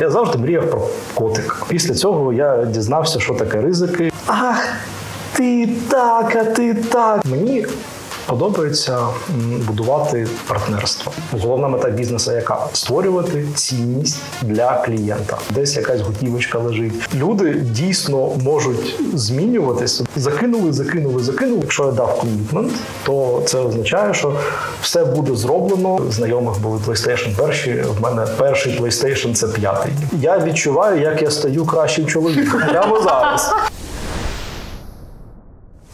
Я завжди мріяв про котик. Після цього я дізнався, що таке ризики. Ах, ти так, а ти так. Мені подобається будувати партнерство. Головна мета бізнесу, яка створювати цінність для клієнта. Десь якась готівочка лежить. Люди дійсно можуть змінюватися. Закинули, закинули, закинули. Якщо я дав комітмент, то це означає, що все буде зроблено. Знайомих були PlayStation перші. В мене перший PlayStation – це п'ятий. Я відчуваю, як я стаю кращим чоловіком. Прямо зараз.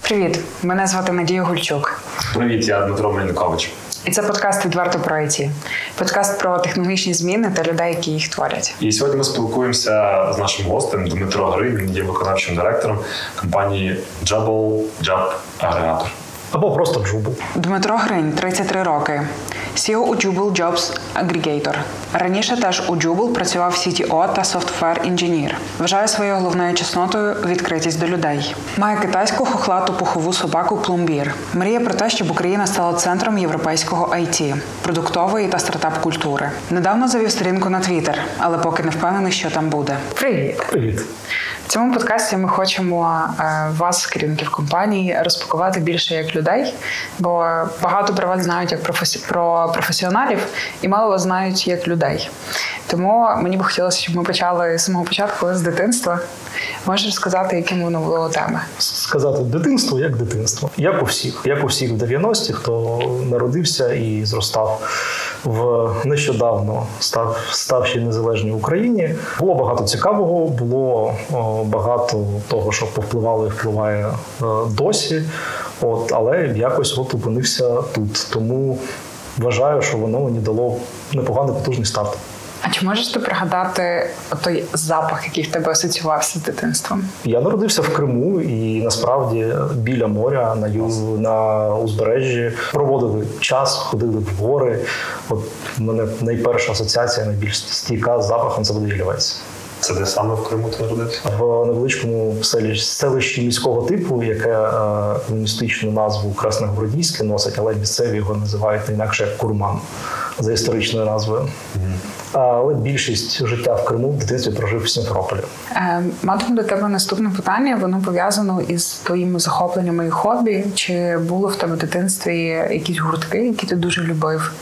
Привіт, мене звати Надія Гульчук. Привіт, я Дмитро Мельникович. І це подкаст відверто про IT. Подкаст про технологічні зміни та людей, які їх творять. І сьогодні ми спілкуємося з нашим гостем Дмитро Гри. Він є виконавчим директором компанії Jabble Job Aggregator. Або просто джубу. Дмитро Гринь, 33 роки. CEO у Jubal Jobs Aggregator. Раніше теж у Jubal працював CTO та Software Engineer. Вважає своєю головною чеснотою відкритість до людей. Має китайську хохлату пухову собаку Пломбір. Мріє про те, щоб Україна стала центром європейського IT, продуктової та стартап-культури. Недавно завів сторінку на Twitter, але поки не впевнений, що там буде. Привіт! Привіт. Цьому подкасті ми хочемо е, вас, керівників компанії, розпакувати більше як людей, бо багато про вас знають як про професіоналів і мало вас знають як людей. Тому мені б хотілося, щоб ми почали з самого початку з дитинства. Можеш розказати, яким воно було теми? сказати дитинство як дитинство, як у всіх, як у всіх в 90-ті, хто народився і зростав в нещодавно став ставшій незалежній Україні. Було багато цікавого, було багато того, що повпливало і впливає е, досі. От, але якось от опинився тут. Тому вважаю, що воно мені дало непоганий потужний старт. А чи можеш ти пригадати той запах, який в тебе асоціювався з дитинством? Я народився в Криму і насправді біля моря на ю на узбережжі проводили час, ходили в гори. От в мене найперша асоціація, найбільш стійка з запахом це буде ялівець. Це де саме в Криму ти народився? В невеличкому селі- селищі міського типу, яке е, комуністичну назву Красногвардійське носить, але місцеві його називають не інакше як Курман за історичною назвою. Але більшість життя в Криму в дитинстві прожив в Сімферополі. Е, матом до тебе наступне питання. Воно пов'язано із твоїми захопленнями і хобі. Чи було в тебе в дитинстві якісь гуртки, які ти дуже любив,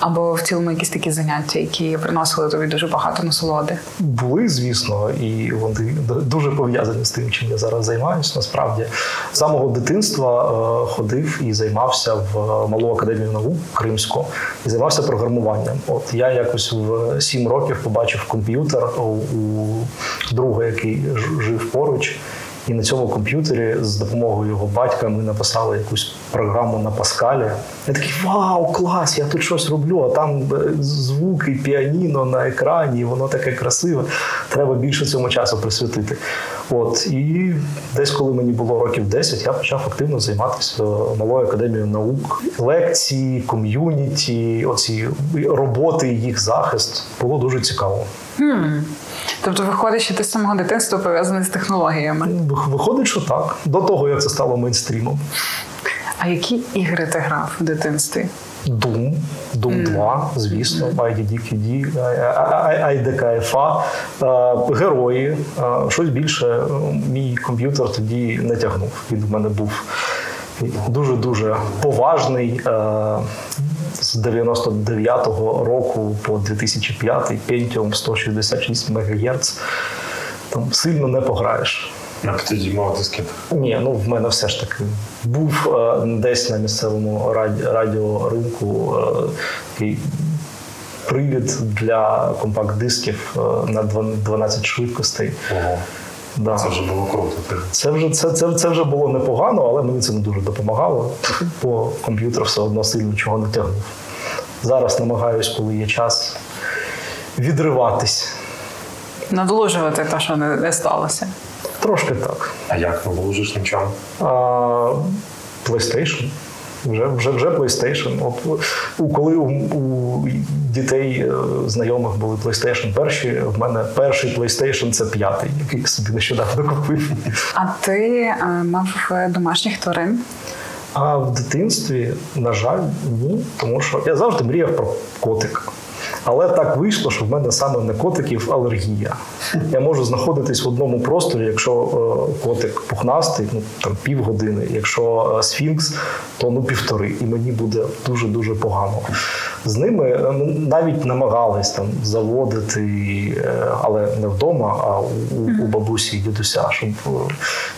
або в цілому якісь такі заняття, які приносили тобі дуже багато насолоди? Були, звісно, і вони дуже пов'язані з тим, чим я зараз займаюся. Насправді, з самого дитинства е, ходив і займався в малу академію наук кримську і займався програмуванням. От я якось в сім років побачив комп'ютер у, у друга, який жив поруч. І на цьому комп'ютері з допомогою його батька ми написали якусь програму на Паскалі. Я такий вау, клас! Я тут щось роблю, а там е, звуки, піаніно на екрані, воно таке красиве. Треба більше цьому часу присвятити. От і десь, коли мені було років 10, я почав активно займатися малою академією наук, лекції, ком'юніті, оці роботи, їх захист було дуже цікаво. Тобто, виходить, що ти з самого дитинства пов'язаний з технологіями. Виходить, що так, до того як це стало мейнстрімом. А які ігри ти грав в дитинстві? Doom, Doom 2, звісно, IDDQD, IDKFA, е, герої. Е, Щось більше мій комп'ютер тоді не тягнув. Він в мене був дуже-дуже поважний. е, З 99-го року по 2005 Pentium 166 МГц. Там сильно не пограєш. На п'ятидюймовий дискет. Ні, ну в мене все ж таки був е, десь на місцевому раді, радіоринку е, такий привід для компакт-дисків е, на 12 швидкостей. Ого. Да. Це вже було круто. Це вже це, це, це вже було непогано, але мені це не дуже допомагало, бо комп'ютер все одно сильно нічого не тягнув. Зараз намагаюсь, коли є час, відриватись. Надолужувати те, що не, не сталося. Трошки так. А як наложиш на чому? А, PlayStation. Вже, вже, вже PlayStation. От, у, коли у, у дітей е, знайомих були PlayStation перші, в мене перший PlayStation це п'ятий, який собі нещодавно купив. А ти а, мав е, домашніх тварин? А в дитинстві, на жаль, ні, тому що я завжди мріяв про котика. Але так вийшло, що в мене саме на котиків алергія. Я можу знаходитись в одному просторі, якщо е, котик пухнастий, ну там півгодини, якщо е, сфінкс, то ну півтори, і мені буде дуже дуже погано. З ними е, навіть намагались там заводити, але не вдома, а у, у бабусі і дідуся, щоб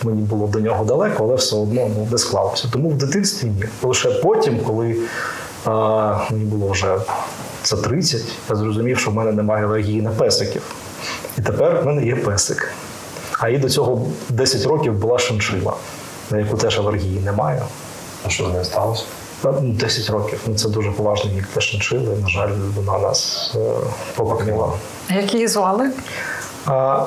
мені було до нього далеко, але все одно ну, не склалося. Тому в дитинстві ні. Лише потім, коли а, мені було вже за 30, я зрозумів, що в мене немає алергії на песиків. І тепер в мене є песик. А і до цього 10 років була шиншила, на яку теж алергії немає. А що з нею сталося? Та, ну, 10 років. Ну, це дуже поважний вік для шиншили. На жаль, вона нас е, попакнула. Як її звали? А,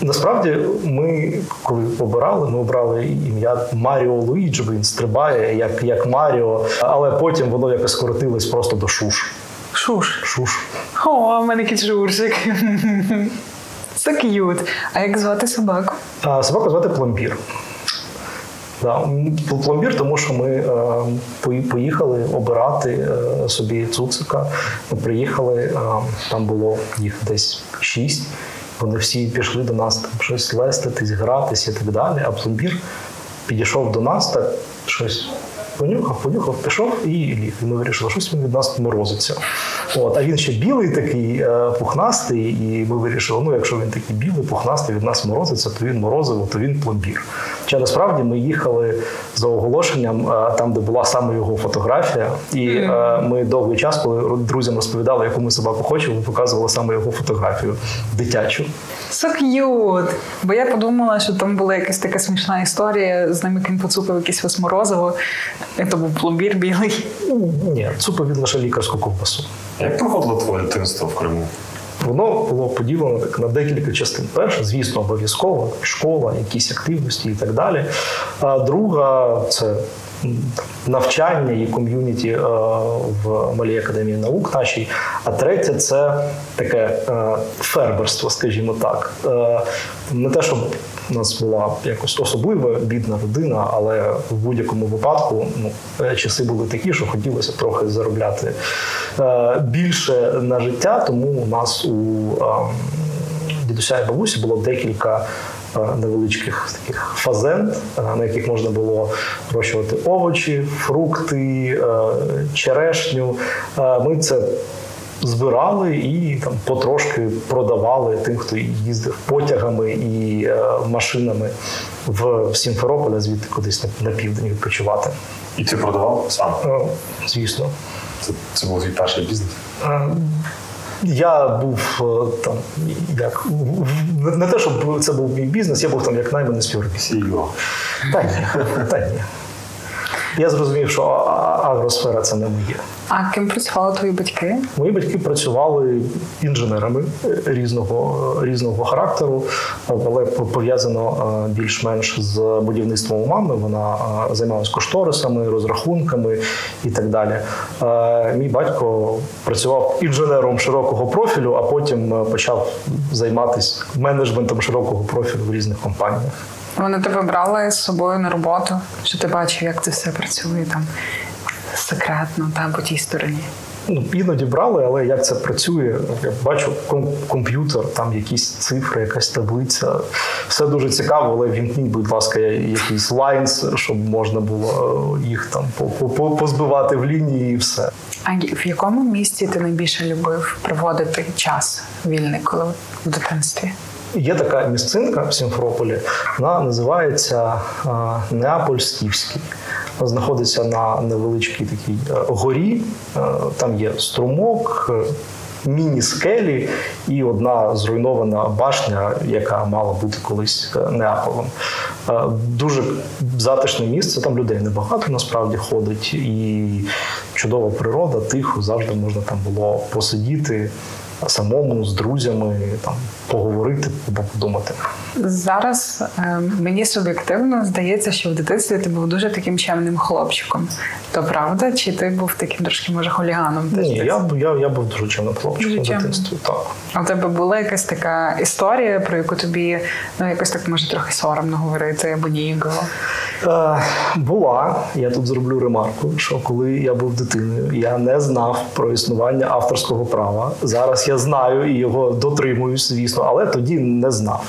насправді, ми, коли обирали, ми обрали ім'я Маріо Луїджі, бо він стрибає як, як Маріо, але потім воно якось скоротилось просто до Шуш. Шуш. Шуш. О, у мене кіт-журчик. Це к'ют. А як звати собаку? А собаку звати Пломбір. Да, пломбір, тому що ми е, поїхали обирати е, собі цуцика. Ми приїхали, е, там було їх десь шість. Вони всі пішли до нас там щось леститись, гратись і так далі. А пломбір підійшов до нас, так щось понюхав, понюхав, пішов і ліг. І ми вирішили, що щось він від нас морозиться. От, а він ще білий такий, е, пухнастий, і ми вирішили, ну якщо він такий білий, пухнастий від нас морозиться, то він морозиво, то він пломбір. Хоча насправді ми їхали за оголошенням е, там, де була саме його фотографія, і е, ми довгий час, коли друзям розповідали, яку ми собаку хочемо, ми показували саме його фотографію дитячу. So cute. Бо я подумала, що там була якась така смішна історія з ним, як він поцупив якесь восморозиво. Це був пломбір білий. Ні, цупив він лише лікарську ковбасу. Як проходило твоє дитинство в Криму? Воно було поділено так на декілька частин. Перша, звісно, обов'язково школа, якісь активності і так далі. А друга це навчання і ком'юніті е, в Малій академії наук нашій. А третє це таке е, фермерство, скажімо так. Е, Не те, щоб у нас була якось особлива бідна родина, але в будь-якому випадку ну, е, часи були такі, що хотілося трохи заробляти е, більше на життя, тому у нас у ем, дідуся і бабусі було декілька е, невеличких таких фазенд, е, на яких можна було вирощувати овочі, фрукти, е, черешню. Е, Ми це збирали і там потрошки продавали тим, хто їздив потягами і е, машинами в Сімферополя, звідти кудись на, на південь відпочивати. І ти продавав сам? Е, Звісно. Це, це був твій перший бізнес? Е, Я був е, там як не те, щоб це був мій бізнес, я був там як найманий співробітник. CEO. Та ні, та ні. Я зрозумів, що агросфера це не моє. А ким працювали твої батьки? Мої батьки працювали інженерами е, різного, е, різного характеру, але пов'язано е, більш-менш з будівництвом у мами. Вона займалась кошторисами, розрахунками і так далі. Мій батько працював інженером широкого профілю, а потім почав займатися менеджментом широкого профілю в різних компаніях. Вони тебе брали з собою на роботу, що ти бачив, як це все працює там секретно там по тій стороні. Ну, іноді брали, але як це працює, я бачу ком- комп'ютер, там якісь цифри, якась таблиця. Все дуже цікаво, але вімкніть, будь ласка, якийсь лайнс, щоб можна було е, їх там по- по- позбивати в лінії і все. А в якому місті ти найбільше любив проводити час вільний, коли в дитинстві? Є така місцинка в Сімферополі, вона називається Неаполь-Скіфський. Вона знаходиться на невеличкій такій е, горі. Е, Там є струмок, е, міні-скелі і одна зруйнована башня, яка мала бути колись Неаполем. Дуже затишне місце, там людей небагато насправді ходить, і чудова природа, тихо, завжди можна там було посидіти. Самому з друзями там поговорити або подумати. Зараз е, мені суб'єктивно здається, що в дитинстві ти був дуже таким чемним хлопчиком. То правда, чи ти був таким трошки може хуліганом? Ні, я, б- я, я був дуже чемним хлопчиком Дуже в дитинстві. Так. А у тебе була якась така історія, про яку тобі ну якось так може трохи соромно говорити або ніяково? Е, була, я тут зроблю ремарку, що коли я був дитиною, я не знав про існування авторського права. Зараз я знаю і його дотримуюсь, звісно, але тоді не знав.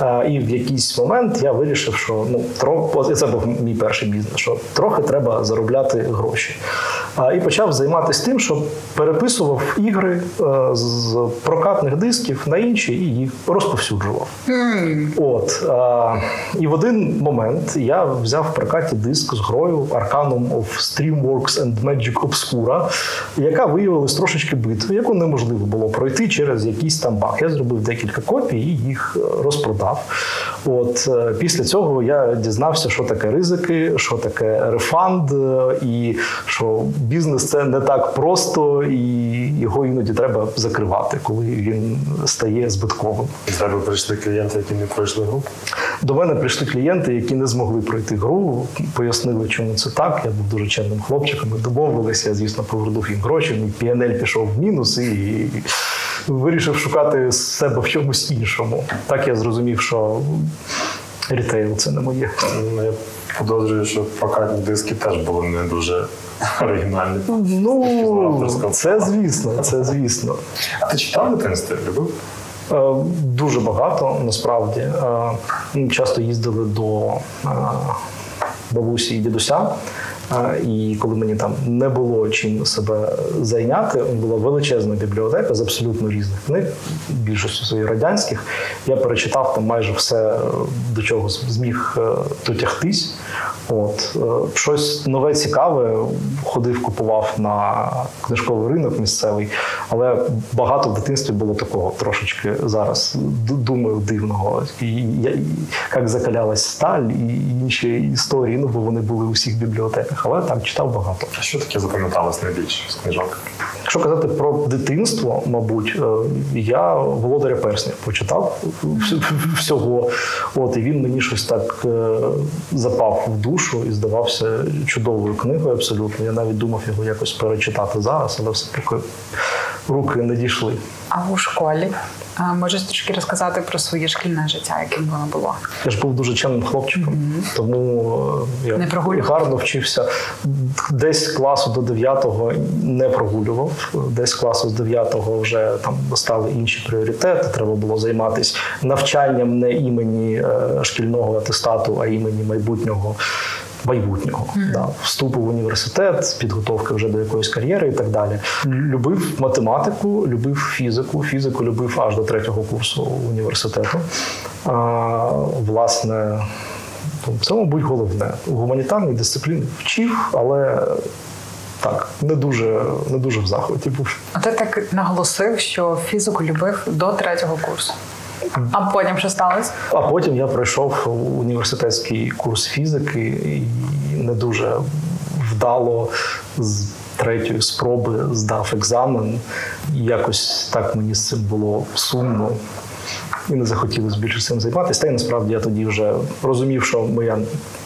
Е, і в якийсь момент я вирішив, що ну трохи це був мій перший бізнес, що трохи треба заробляти гроші. Е, і почав займатися тим, що переписував ігри е, з прокатних дисків на інші і їх розповсюджував. От і в один момент я взяв в прокаті диск з грою Arcanum of Streamworks and Magic Obscura, яка виявилась трошечки битвою, яку неможливо було пройти через якийсь там баг. Я зробив декілька копій і їх е, розпродав. От е, після цього я дізнався, що таке ризики, що таке рефанд, е, і що бізнес це не так просто, і його іноді треба закривати, коли він стає збитковим. Тебе прийшли клієнти, які не пройшли гру. До мене прийшли клієнти, які не змогли пройти гру, пояснили, чому це так. Я був дуже чемним хлопчиком. Ми домовилися. Я, звісно, повернув їм гроші. Мій PNL пішов в мінус і вирішив шукати себе в чомусь іншому. Так я зрозумів, що рітейл це не моє. Ну, Я подозрюю, що прокатні диски теж були не дуже оригінальні. Ну це звісно, це звісно. А ти читав в дитинстві? Любив? Е, Дуже багато насправді. Е, часто їздили до е, бабусі і дідуся. І коли мені там не було чим себе зайняти, була величезна бібліотека з абсолютно різних книг, більшості своїх радянських. Я перечитав там майже все, е, до чого зміг е, дотягтись. От е, щось нове цікаве ходив, купував на книжковий ринок місцевий, але багато в дитинстві було такого трошечки зараз думаю дивного. І як закалялась сталь і інші історії, ну бо вони були у всіх бібліотеках, але так читав багато. А що таке запам'яталось найбільше з книжок? Якщо казати про дитинство, мабуть, е, я володаря перснів почитав всього. От і він мені щось так е, запав в душу і здавався чудовою книгою. Абсолютно. Я навіть думав його якось перечитати зараз, але все таки руки не дійшли. А у школі можеш трішки розказати про своє шкільне життя, яким воно було? Я ж був дуже чемним хлопчиком, тому е, я Не гарно вчився. Десь класу до 9-го не прогулював. Десь класу з 9-го вже там стали інші пріоритети. Треба було займатися навчанням не імені е, шкільного атестату, а імені майбутнього. Майбутнього да, вступу в університет, підготовки вже до якоїсь кар'єри і так далі. Любив математику, любив фізику. Фізику любив аж до третього курсу університету. А, власне, ну, це, мабуть, головне. У гуманітарній дисципліні вчив, але так, не дуже, не дуже в захваті був. А ти так наголосив, що фізику любив до третього курсу. А потім що сталося? А потім я пройшов університетський курс фізики і не дуже вдало з третьої спроби здав екзамен. І якось так мені з цим було сумно. І не захотілося більше цим займатися. Та й насправді я тоді вже розумів, що моя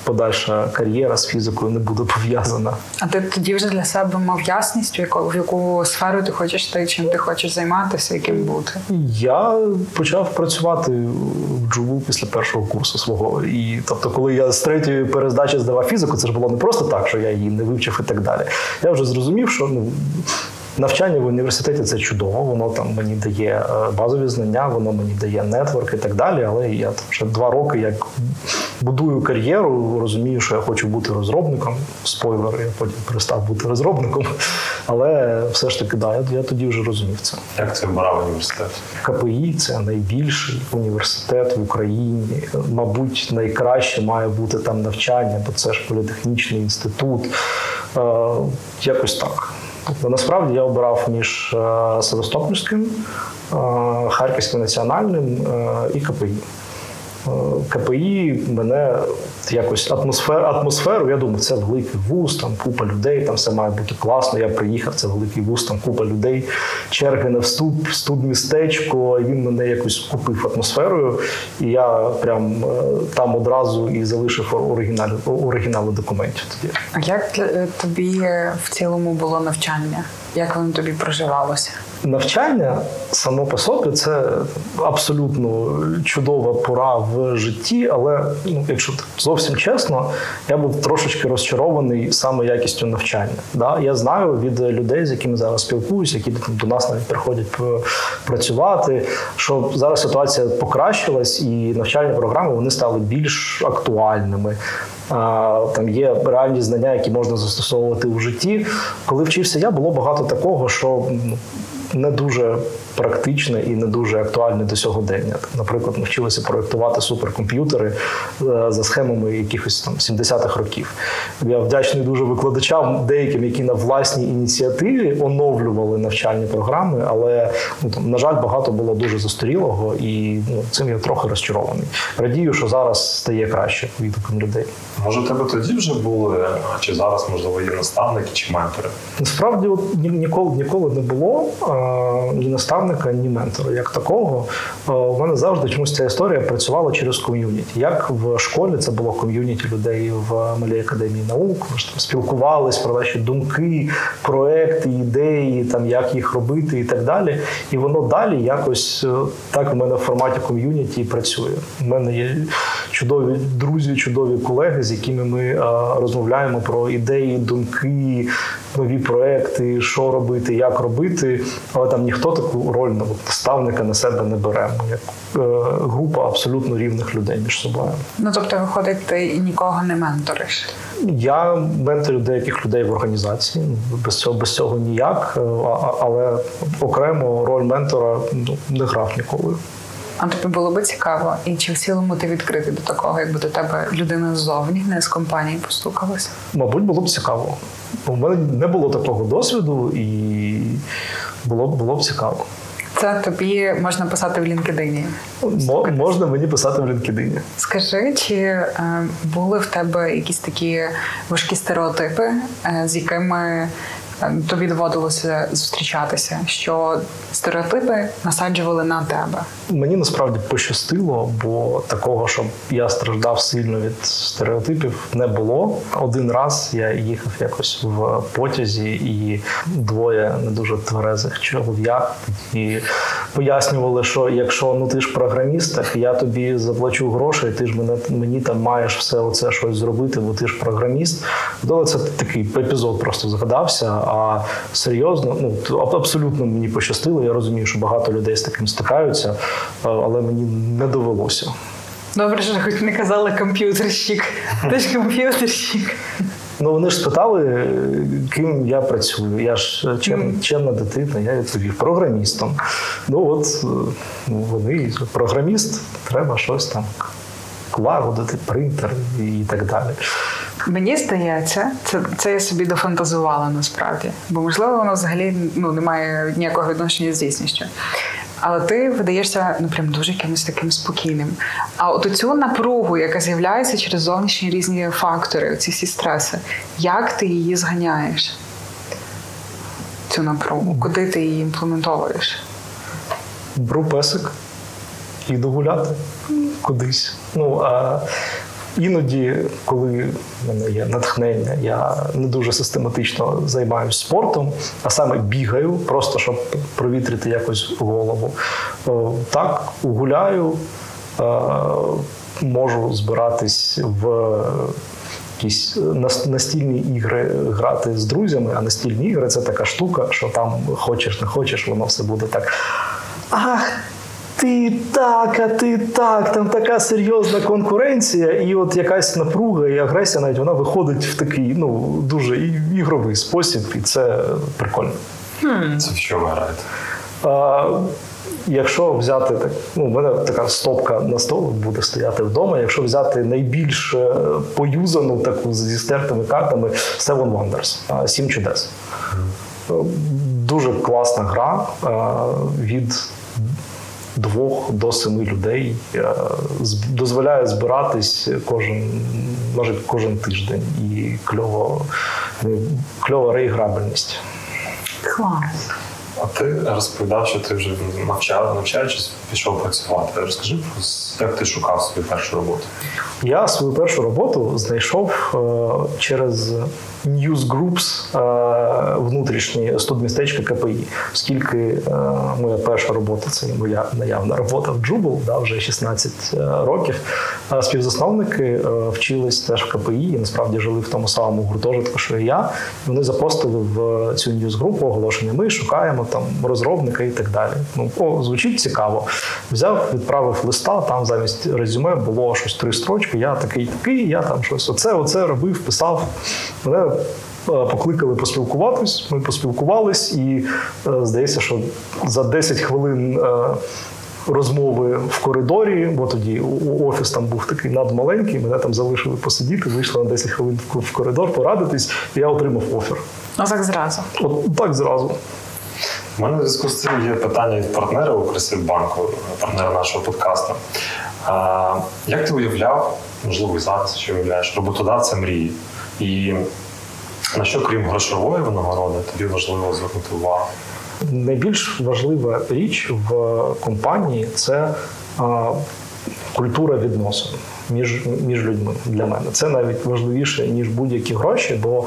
подальша кар'єра з фізикою не буде пов'язана. А ти тоді вже для себе мав ясність, в яку, в яку сферу ти хочеш йти, чим ти хочеш займатися, яким бути? Я почав працювати в Джуву після першого курсу свого. І тобто, коли я з третьої перездачі здавав фізику, це ж було не просто так, що я її не вивчив і так далі. Я вже зрозумів, що ну. Навчання в університеті це чудово, воно там мені дає е, базові знання, воно мені дає нетворк і так далі. Але я там вже два роки як будую кар'єру, розумію, що я хочу бути розробником. Спойлер, я потім перестав бути розробником. Але все ж таки, да, я, я тоді вже розумів це. Як ти обирав університет? КПІ це найбільший університет в Україні. Мабуть, найкраще має бути там навчання, бо це ж політехнічний інститут. Е, якось так. Тобто, насправді я обирав між е, Севастопольським, е, Харківським національним е, і КПІ. Е, КПІ мене якось атмосфер, атмосферу. Я думаю, це великий вуз, там купа людей, там все має бути класно. Я приїхав, це великий вуз, там купа людей, черги на вступ, студмістечко. І він мене якось купив атмосферою. І я прям е, там одразу і залишив оригінали, оригінали документів тоді. А як тобі в цілому було навчання? Як воно тобі проживалося? Навчання само по собі це абсолютно чудова пора в житті, але ну, якщо зовсім чесно, я був трошечки розчарований саме якістю навчання. Да? Я знаю від людей, з якими зараз спілкуюся, які там до нас навіть приходять працювати, що зараз ситуація покращилась, і навчальні програми вони стали більш актуальними. Там є реальні знання, які можна застосовувати у житті. Коли вчився я, було багато такого, що ну, не дуже практичне і не дуже актуальне до сьогодення. Наприклад, ми вчилися проєктувати суперкомп'ютери е, за схемами якихось там 70-х років. Я вдячний дуже викладачам, деяким, які на власній ініціативі оновлювали навчальні програми, але ну, там, на жаль, багато було дуже застарілого, і ну, цим я трохи розчарований. Радію, що зараз стає краще відгуком людей. Може, у тебе тоді вже були, чи зараз, можливо, є наставники чи ментори? Насправді, от ні- ніколи ніколи не було а, ні наставника, ні ментора. Як такого, у мене завжди чомусь ця історія працювала через ком'юніті. Як в школі це було ком'юніті людей в Малій академії наук, ми ж там спілкувались про наші думки, проекти, ідеї, там як їх робити і так далі. І воно далі якось е, так в мене в форматі ком'юніті працює. У мене є чудові друзі, чудові колеги, з якими ми е, розмовляємо про ідеї, думки, нові проекти, що робити, як робити. Але там ніхто таку роль ну, наставника на себе не бере. Ми Як е, група абсолютно рівних людей між собою. Ну тобто, виходить, ти нікого не менториш. Я менторю деяких людей в організації. Без цього без цього ніяк. е, Але окремо роль ментора ну, не грав ніколи. А тобі було би цікаво, і чи в цілому ти відкритий до такого, якби до тебе людина ззовні, не з компанії постукалася? Мабуть, було б цікаво. У мене не було такого досвіду, і було, було б цікаво. Це тобі можна писати в LinkedIn. Мо, можна мені писати в LinkedIn. Скажи, чи е, були в тебе якісь такі важкі стереотипи, е, з якими е, тобі доводилося зустрічатися, що стереотипи насаджували на тебе? Мені насправді пощастило, бо такого, щоб я страждав сильно від стереотипів, не було. Один раз я їхав якось в потязі, і двоє не дуже тверезих чолов'як і пояснювали, що якщо ну ти ж програміст, так я тобі заплачу гроші, і ти ж мене мені там маєш все оце щось зробити, бо ти ж програміст. То це такий епізод просто згадався. А серйозно, ну абсолютно мені пощастило. Я розумію, що багато людей з таким стикаються, але мені не довелося. Добре, що хоч не казали комп'ютерщик. Ти ж комп'ютерщик. Ну вони ж спитали, ким я працюю. Я ж чем, чемна дитина, я відповів програмістом. Ну от е, ну, вони програміст, треба щось там лагодити, принтер і так далі. Мені здається, це, це я собі дофантазувала насправді, бо можливо воно взагалі ну, не має ніякого відношення з дійсністю. Але ти видаєшся ну прям дуже якимось таким спокійним. А от цю напругу, яка з'являється через зовнішні різні фактори, ці всі стреси, як ти її зганяєш? Цю напругу, куди ти її імплементовуєш? Беру песик і йду гуляти кудись. Ну а іноді, коли в мене є натхнення, я не дуже систематично займаюся спортом, а саме бігаю, просто щоб провітрити якось голову. Так, гуляю, е, можу збиратись в. Якісь настільні ігри грати з друзями, а настільні ігри це така штука, що там хочеш, не хочеш, воно все буде так. Ах, ти так, а ти так, там така серйозна конкуренція, і от якась напруга і агресія навіть вона виходить в такий ну дуже ігровий спосіб, і це прикольно. Це в що ви граєте? А, якщо взяти так, ну, у мене така стопка на столу буде стояти вдома. Якщо взяти найбільш е, поюзану таку зі стертими картами Seven Wonders, Сім чудес. Е, Дуже класна гра е, від двох до семи людей е, з- дозволяє збиратись кожен, може кожен тиждень і кльово, е, кльова реіграбельність. Клас. А ти розповідав, що ти вже навчав, навчаючись, пішов працювати. Розкажи про як ти шукав собі першу роботу. Я свою першу роботу знайшов е, через Newsgroups е, внутрішні студмістечка КПІ, оскільки е, моя перша робота це моя наявна робота в Джубл, да, вже 16 років. Співзасновники вчились теж в КПІ і насправді жили в тому самому гуртожитку, що і я. Вони запостили в цю ньюзгрупу оголошення. Ми шукаємо там розробника і так далі. Ну, о, звучить цікаво. Взяв, відправив листа, там замість резюме було щось три строчки. Я такий, такий, я там щось оце, оце робив, писав. Мене покликали поспілкуватись. Ми поспілкувались, і е, здається, що за 10 хвилин. е, Розмови в коридорі, бо тоді у- у- офіс там був такий надмаленький. Мене там залишили посидіти, вийшли на 10 хвилин в- коридор порадитись, і я отримав офер. Ну так зразу. От так зразу. У мене в зв'язку з цим є питання від партнера Укрсиббанку, партнера нашого подкасту. А, як ти уявляв, можливо, і зараз що уявляєш, роботодавця мрії? І на що, крім грошової винагороди, тобі важливо звернути увагу? Найбільш важлива річ в компанії це а, культура відносин між, між людьми для мене. Це навіть важливіше, ніж будь-які гроші, бо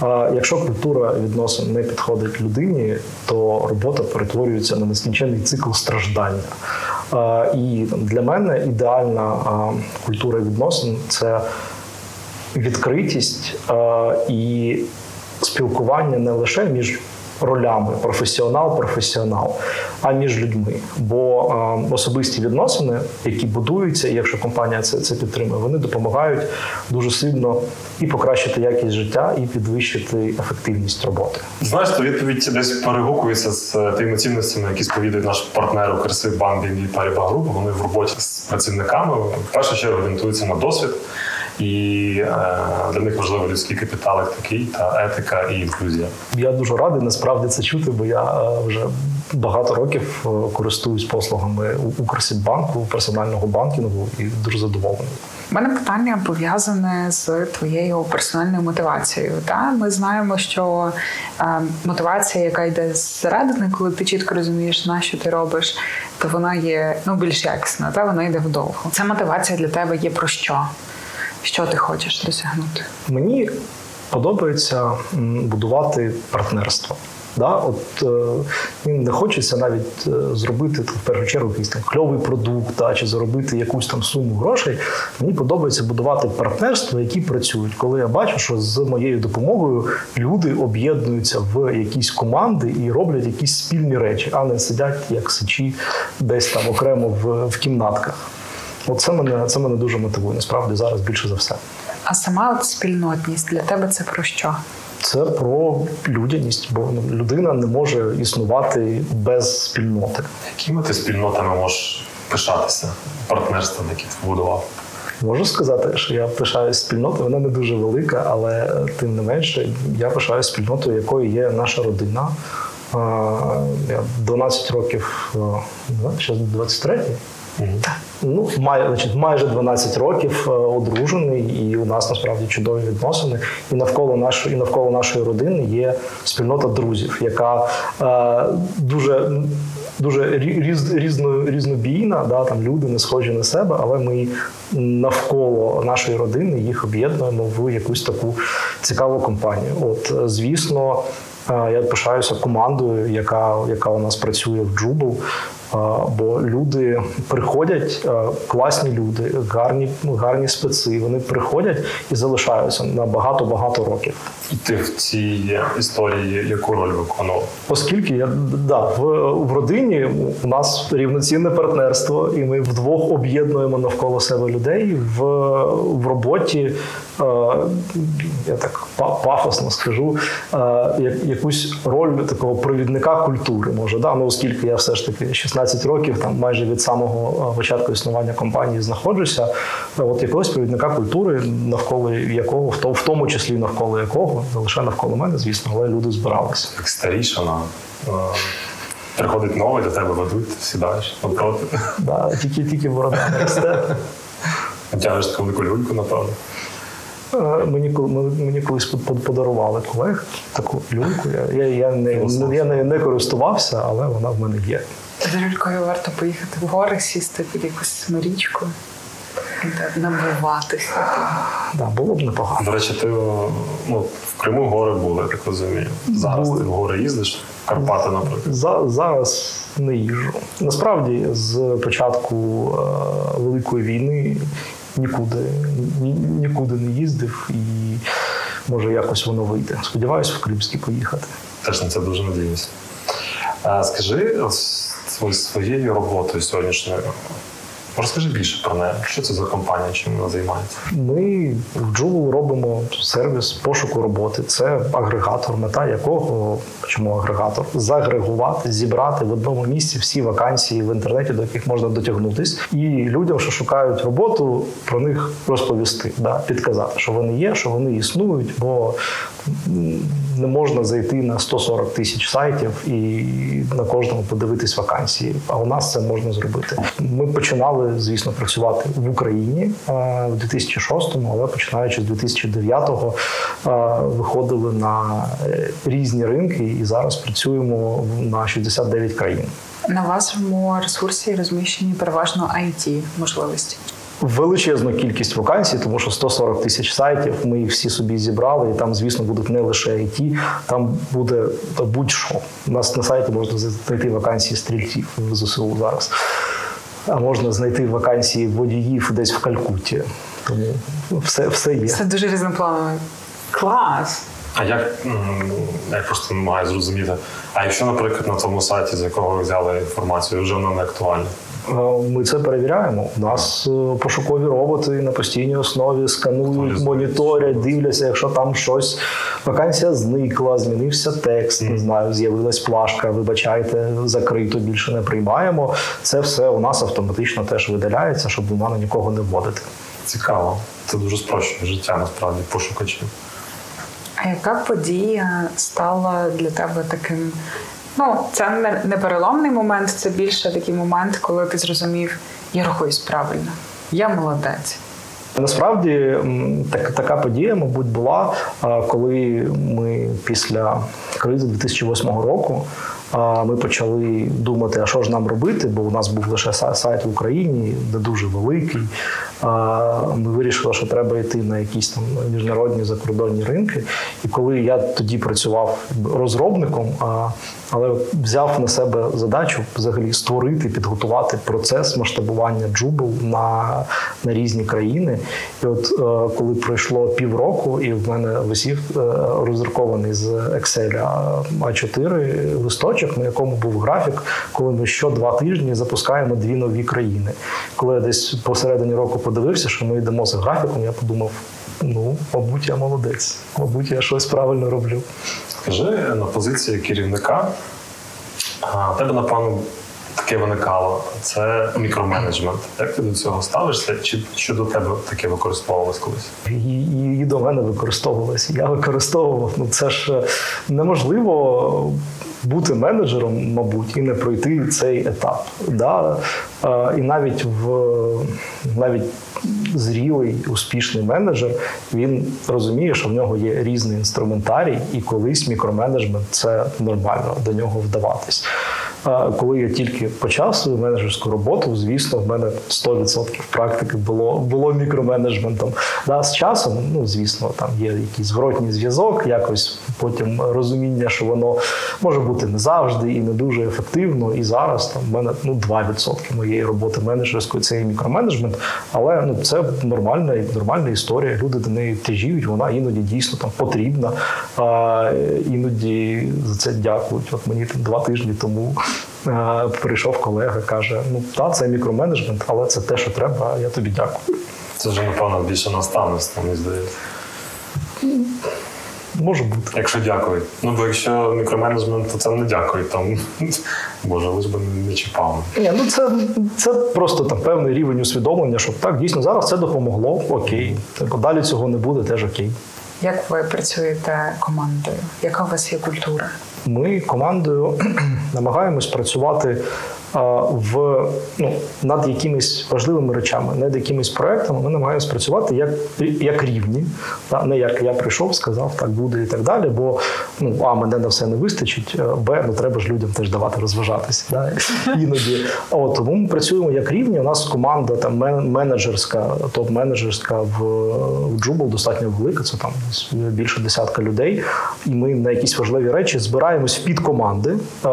а, якщо культура відносин не підходить людині, то робота перетворюється на нескінченний цикл страждання. І для мене ідеальна культура відносин це відкритість і спілкування не лише між ролями професіонал-професіонал, а між людьми. Бо е, особисті відносини, які будуються, і якщо компанія це, це підтримує, вони допомагають дуже сильно і покращити якість життя, і підвищити ефективність роботи. Знаєш, то відповідь десь перегукується з е, тими цінностями, які сповідує наш партнер Укрсиббанк і Paribas Group. Вони в роботі з працівниками в першу чергу орієнтуються на досвід. І е, для них важливий людський капітал як такий та етика і інклюзія. Я дуже радий насправді це чути, бо я е, вже багато років е, користуюсь послугами У- Укрсіббанку, персонального банкінгу і дуже задоволений. У мене питання пов'язане з твоєю персональною мотивацією. Та ми знаємо, що е, мотивація, яка йде зсередини, коли ти чітко розумієш, на що ти робиш, то вона є ну більш якісна, та вона йде вдовго. Ця мотивація для тебе є про що? Що ти хочеш досягнути? Мені подобається будувати партнерство. Да, от е, не хочеться навіть е, зробити в першу чергу якийсь там кльовий продукт, да, чи заробити якусь там суму грошей. Мені подобається будувати партнерства, які працюють. Коли я бачу, що з моєю допомогою люди об'єднуються в якісь команди і роблять якісь спільні речі, а не сидять як сичі десь там окремо в, в кімнатках. От це мене це мене дуже мотивує. Насправді зараз більше за все. А сама от спільнотність для тебе це про що? Це про людяність, бо людина не може існувати без спільноти. Якими ти спільнотами можеш пишатися партнерством, які ти побудував? Можу сказати, що я пишаюсь спільнотою, вона не дуже велика, але тим не менше я пишаюсь спільнотою, якою є наша родина. Я 12 років, ну, зараз 23 Ну, май, значить, майже 12 років е, одружений, і у нас насправді чудові відносини. І навколо нашої, і навколо нашої родини є спільнота друзів, яка е, дуже. Дуже різ, різно, різнобійна, да, там люди не схожі на себе, але ми навколо нашої родини їх об'єднуємо в якусь таку цікаву компанію. От, звісно, е, я пишаюся командою, яка, яка у нас працює в Джубл. Бо люди приходять, класні люди, гарні, ну, гарні специ. Вони приходять і залишаються на багато-багато років. І ти в цій історії яку роль виконував? Оскільки я да, в, в родині у нас рівноцінне партнерство, і ми вдвох об'єднуємо навколо себе людей в, в роботі. Е, я так па- пафосно скажу, е, як- якусь роль такого провідника культури, може, да? ну, оскільки я все ж таки 16 років, там майже від самого е, початку існування компанії знаходжуся, от якогось провідника культури, навколо якого, в тому числі навколо якого, не лише навколо мене, звісно, але люди збиралися. Як старішина. Приходить новий, до тебе ведуть, сідаєш напроти. Да, тільки тільки борода росте. Тягнеш таку велику люльку, напевно. Е, Мені, мені, колись под- под- подарували колег таку люльку. Я, я, я, не, я не, не користувався, але вона в мене є. З люлькою варто поїхати в гори, сісти під якусь річку, де набуватися. Да, було б непогано. До речі, ти ну, в Криму гори були, я так розумію. Зараз Були. ти в гори їздиш, Карпати, наприклад. За, зараз не їжджу. Насправді, з початку е, Великої війни нікуди, ні, нікуди не їздив і може якось воно вийде. Сподіваюсь, в Кримський поїхати. Теж на це дуже надіюся. А, скажи своєю роботою сьогоднішньою. Розкажи більше про неї. Що це за компанія, чим вона займається? Ми в Джувел робимо сервіс пошуку роботи. Це агрегатор, мета якого чому агрегатор? Загрегувати, зібрати в одному місці всі вакансії в інтернеті, до яких можна дотягнутись, і людям, що шукають роботу, про них розповісти, да, підказати, що вони є, що вони існують, бо не можна зайти на 140 тисяч сайтів і на кожному подивитись вакансії. А у нас це можна зробити. Ми починали, звісно, працювати в Україні е, в 2006-му, але починаючи з 2009-го е, виходили на е, різні ринки і зараз працюємо на 69 країн. На вашому ресурсі розміщені переважно it можливості. Величезну кількість вакансій, тому що 140 тисяч сайтів. Ми їх всі собі зібрали, і там, звісно, будуть не лише IT, там буде та будь-що. У нас на сайті можна знайти вакансії стрільців в ЗСУ зараз. А можна знайти вакансії водіїв десь в Калькутті. Тому все, все є. Це дуже різнопланово. Клас! А як м, я просто намагаюся зрозуміти. А якщо, наприклад, на тому сайті, з якого ви взяли інформацію, вже вона не актуальна? Е, Ми це перевіряємо. У нас е, пошукові роботи на постійній основі сканують, моніторять, дивляться, якщо там щось вакансія зникла, змінився текст, не знаю, з'явилась плашка. Вибачайте, закрито більше не приймаємо. Це все у нас автоматично теж видаляється, щоб мене нікого не вводити. Цікаво. Це дуже спрощує життя насправді пошукачів. А яка подія стала для тебе таким? Ну, це не, не переломний момент, це більше такий момент, коли ти зрозумів, я рухаюсь правильно, я молодець. Насправді так, така подія, мабуть, була, коли ми після кризи 2008 року ми почали думати, а що ж нам робити, бо у нас був лише сайт в Україні, не дуже великий. Ми вирішили, що треба йти на якісь там міжнародні закордонні ринки. І коли я тоді працював розробником, але взяв на себе задачу взагалі створити, підготувати процес масштабування Джубл на, на різні країни. І от е, коли пройшло півроку, і в мене висів е, роздрукований з Excel А4 листочок, на якому був графік, коли ми що два тижні запускаємо дві нові країни. Коли я десь посередині року подивився, що ми йдемо за графіком, я подумав: ну, мабуть, я молодець, мабуть, я щось правильно роблю. Скажи на позиції керівника, а, у тебе, напевно, таке виникало. Це мікроменеджмент. Як ти до цього ставишся? Чи, чи до тебе таке використовувалось колись? І, і, і до мене використовувалося. Я використовував. Ну це ж е, неможливо бути менеджером, мабуть, і не пройти цей етап. Да? І навіть в навіть зрілий, успішний менеджер він розуміє, що в нього є різний інструментарій, і колись мікроменеджмент це нормально до нього вдаватись. Коли я тільки почав свою менеджерську роботу, звісно, в мене 100% практики було було мікроменеджментом. Да, з часом, ну звісно, там є якийсь зворотній зв'язок, якось потім розуміння, що воно може бути не завжди і не дуже ефективно. І зараз там в мене ну 2% моєї роботи менеджерської це і мікроменеджмент, але ну це нормальна нормальна історія. Люди до неї тяжіють, вона іноді дійсно там потрібна. А, іноді за це дякують. От мені там два тижні тому прийшов колега, каже: ну та це мікроменеджмент, але це те, що треба. Я тобі дякую. Це вже, напевно, більше наставництво, мені здається. Може бути. Якщо дякують. Ну, бо якщо мікроменеджмент, то це не дякують. Там, Боже, лиш би не- чіпав. Ні, ну це, це просто там певний рівень усвідомлення, що так дійсно зараз це допомогло. Окей, Типу, далі цього не буде, теж окей. Як ви працюєте командою? Яка у вас є культура? Ми командою намагаємось працювати в ну, над якимись важливими речами, над якимись проектами. Ми намагаємось працювати як, як рівні, не як я прийшов, сказав, так буде і так далі. Бо ну а мене на все не вистачить. е, Б, ну треба ж людям теж давати розважатися. Да? Іноді. От тому ми працюємо як рівні. У нас команда там менеджерська, топ-менеджерська в, в Джубл достатньо велика. Це там більше десятка людей. І ми на якісь важливі речі збираємось в підкоманди, е,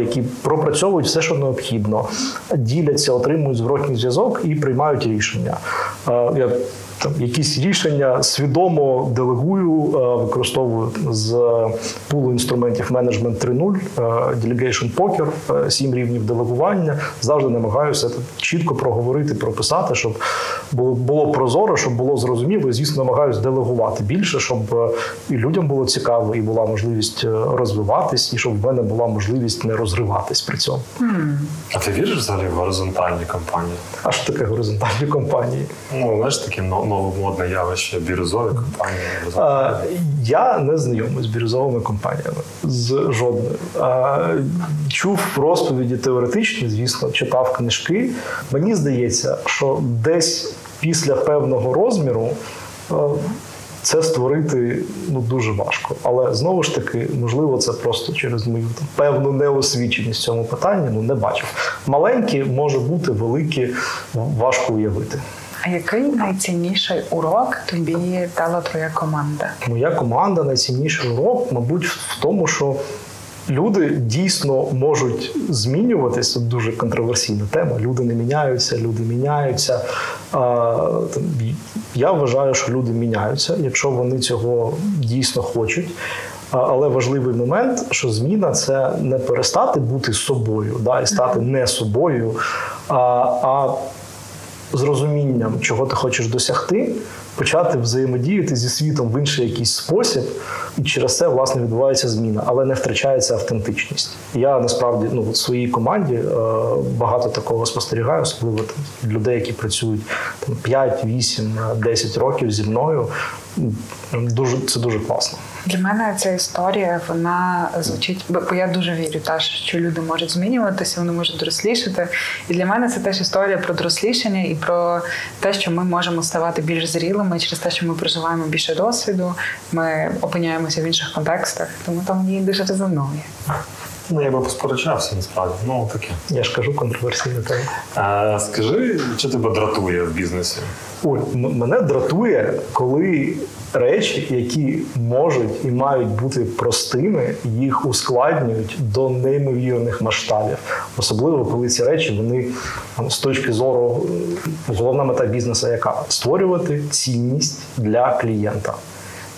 які пропрацьовують все, що необхідно, діляться, отримують зворотній зв'язок і приймають рішення. Е, я там якісь рішення свідомо делегую, е, використовую з пулу інструментів менеджмент 3.0, е, Delegation Poker, е, сім рівнів делегування. Завжди намагаюся чітко проговорити, прописати, щоб було, прозоро, щоб було зрозуміло. І, звісно, намагаюся делегувати більше, щоб е, і людям було цікаво, і була можливість е, розвиватись, і щоб в мене була можливість не розриватись при цьому. А ти віриш взагалі в горизонтальні компанії? А що таке горизонтальні компанії? Ну, знаєш, таке но- новомодне явище бірюзові компанії. Горизонтальні. Я не знайомий з бірюзовими компаніями, з жодною. Чув розповіді теоретичні, звісно, читав книжки. Мені здається, що десь після певного розміру. Це створити ну дуже важко, але знову ж таки, можливо, це просто через мою там, певну неосвіченість в цьому питанні. Ну не бачив. Маленькі може бути, великі важко уявити. А який найцінніший урок тобі дала твоя команда? Моя команда найцінніший урок, мабуть, в тому, що люди дійсно можуть змінюватися. Дуже контроверсійна тема. Люди не міняються, люди міняються. Я вважаю, що люди міняються, якщо вони цього дійсно хочуть. Але важливий момент, що зміна це не перестати бути собою, да, і стати не собою, а, а з розумінням, чого ти хочеш досягти, почати взаємодіяти зі світом в інший якийсь спосіб, і через це власне відбувається зміна, але не втрачається автентичність. Я насправді ну в своїй команді е, багато такого спостерігаю, особливо там людей, які працюють там 5, 8, 10 років зі мною. Дуже це дуже класно. Для мене ця історія вона звучить, бо я дуже вірю, та що люди можуть змінюватися, вони можуть дорослішати. І для мене це теж історія про дорослішання і про те, що ми можемо ставати більш зрілими через те, що ми проживаємо більше досвіду, ми опиняємося в інших контекстах. Тому там мені дуже резонує. Ну, я би посперечався насправді. Ну, таке. Я ж кажу контроверсійна тема. Скажи, що тебе дратує в бізнесі? Ой, мене дратує, коли речі, які можуть і мають бути простими, їх ускладнюють до неймовірних масштабів. Особливо коли ці речі вони з точки зору головна мета бізнесу, яка створювати цінність для клієнта.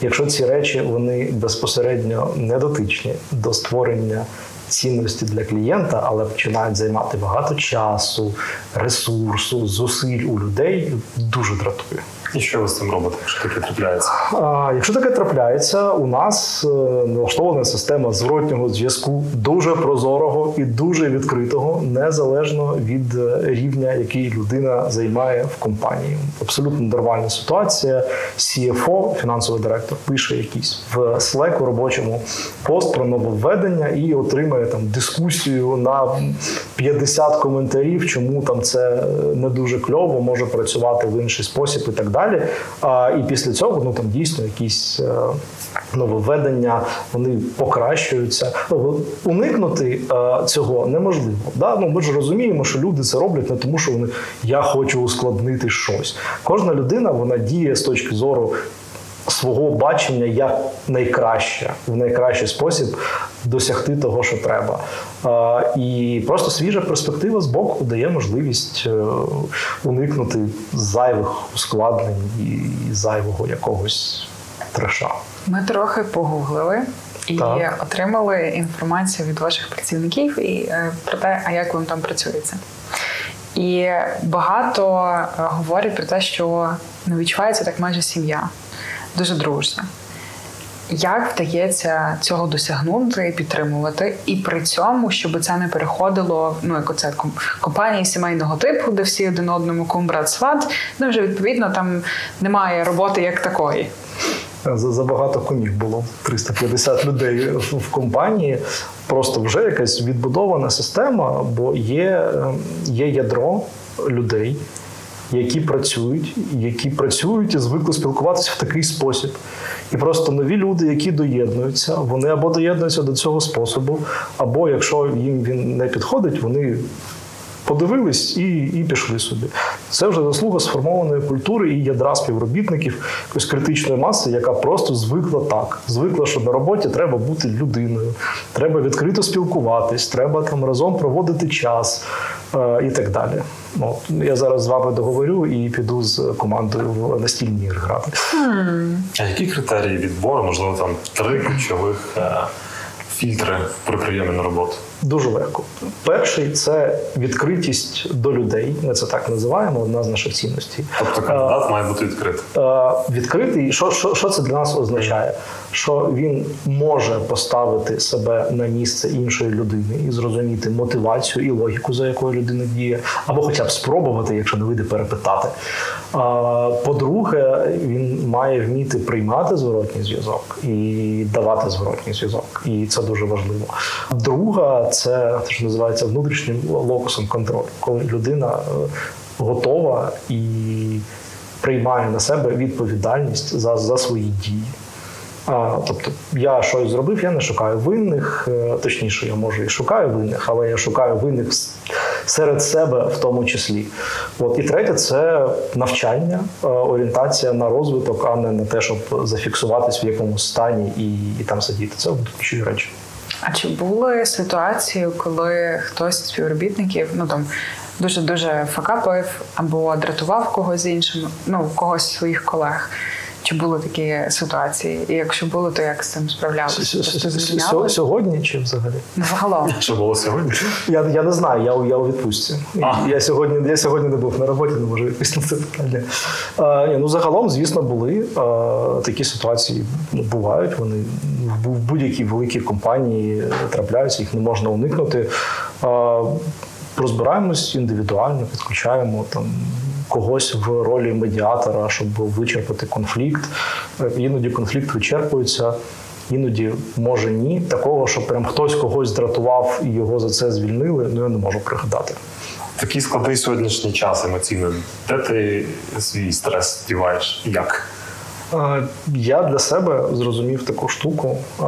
Якщо ці речі вони безпосередньо не дотичні до створення цінності для клієнта, але починають займати багато часу, ресурсу, зусиль у людей, дуже дратує. І що ви з цим робите, якщо таке трапляється? А, якщо таке трапляється, у нас е, налаштована система зворотнього зв'язку дуже прозорого і дуже відкритого, незалежно від е, рівня, який людина займає в компанії. Абсолютно нормальна ситуація. CFO, фінансовий директор, пише якийсь в Slack робочому пост про нововведення і отримає там дискусію на 50 коментарів, чому там це не дуже кльово, може працювати в інший спосіб і так далі. А, і після цього ну там дійсно якісь е, нововведення вони покращуються. Ну, уникнути е, цього неможливо. Да? Ну, ми ж розуміємо, що люди це роблять не тому, що вони я хочу ускладнити щось. Кожна людина вона діє з точки зору. Свого бачення як найкраще в найкращий спосіб досягти того, що треба. І просто свіжа перспектива з боку дає можливість е, уникнути зайвих ускладнень і зайвого якогось треша. Ми трохи погуглили і Так. отримали інформацію від ваших працівників і е, про те, а як вам там працюється. І багато е, говорять про те, що ну, відчувається так майже сім'я, дуже дружна. Як вдається цього досягнути і підтримувати, і при цьому, щоб це не переходило, ну як оце компанії сімейного типу, де всі один одному кум, брат, сват, ну вже відповідно там немає роботи як такої. Забагато комів було 350 людей в в компанії. Просто вже якась відбудована система, бо є, е, є ядро людей, які працюють, які працюють і звикли спілкуватися в такий спосіб. І просто нові люди, які доєднуються, вони або доєднуються до цього способу, або якщо їм він не підходить, вони подивились і, і пішли собі. Це вже заслуга сформованої культури і ядра співробітників якоїсь критичної маси, яка просто звикла так. Звикла, що на роботі треба бути людиною, треба відкрито спілкуватись, треба там разом проводити час е, і так далі. Ну, я зараз з вами договорю і піду з командою в настільні ігри грати. А які критерії відбору, можливо, там три ключових е, фільтри при прийомі на роботу? Дуже легко. Перший це відкритість до людей. Ми це так називаємо. Одна з наших цінностей. Тобто кандидат має бути відкритий. Відкритий. Що, що, що це для нас означає? Що він може поставити себе на місце іншої людини і зрозуміти мотивацію і логіку, за якою людина діє, або хоча б спробувати, якщо не вийде перепитати. По-друге, він має вміти приймати зворотній зв'язок і давати зворотній зв'язок. І це дуже важливо. Друга це те, що називається внутрішнім локусом контролю, коли людина е, готова і приймає на себе відповідальність за, за свої дії. А, тобто я щось зробив, я не шукаю винних, е, точніше, я може і шукаю винних, але я шукаю винних серед себе в тому числі. От і третє це навчання, е, орієнтація на розвиток, а не на те, щоб зафіксуватись в якомусь стані і, і там сидіти. Це ключові речі. А чи були ситуації, коли хтось з співробітників ну там дуже дуже факапив або дратував когось іншим, ну когось своїх колег? Чи були такі ситуації? І якщо були, то як з цим справлялися? Сьогодні чи взагалі? Загалом. Що було сьогодні? Я, я не знаю, я, я у відпустці. Я сьогодні, я сьогодні не був на роботі, не можу відповісти на це питання. Ну, загалом, звісно, були такі ситуації бувають. Вони в, будь-якій великій компанії трапляються, їх не можна уникнути. Розбираємось індивідуально, підключаємо там. Когось в ролі медіатора, щоб вичерпати конфлікт. Е, Іноді конфлікт вичерпується, Іноді може ні. Такого, що прям хтось когось дратував і його за це звільнили, ну я не можу пригадати. Такий складний сьогоднішній час емоційно. Де ти свій стрес діваєш? Як? Е, Я для себе зрозумів таку штуку, е,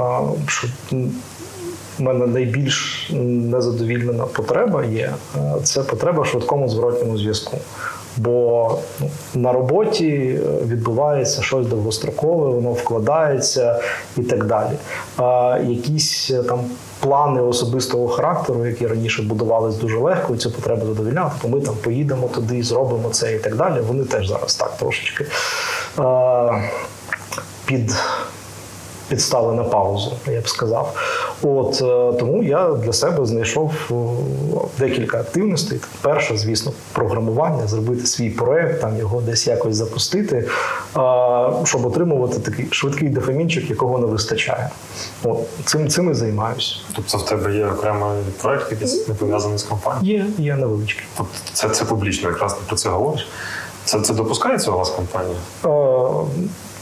що в мене найбільш незадовільнена потреба є це потреба в швидкому зворотньому зв'язку. Бо ну, на роботі е, відбувається щось довгострокове, воно вкладається і так далі. А якісь е, там плани особистого характеру, які раніше будувались дуже легко, і цю потребу задовільняти, то ми там поїдемо туди, зробимо це і так далі. Вони теж зараз так трошечки е, під підстали на паузу, я б сказав. От е, тому я для себе знайшов е, декілька активностей. Перше, звісно, програмування, зробити свій проект, там його десь якось запустити, е, щоб отримувати такий швидкий дофамінчик, якого не вистачає. От цим цим і займаюся. Тобто в тебе є окремий проект, якийсь не пов'язаний з компанією? Є, є невеличкий. Тобто це, це публічно, якраз ти про це говориш. Це, це допускається у вас компанія?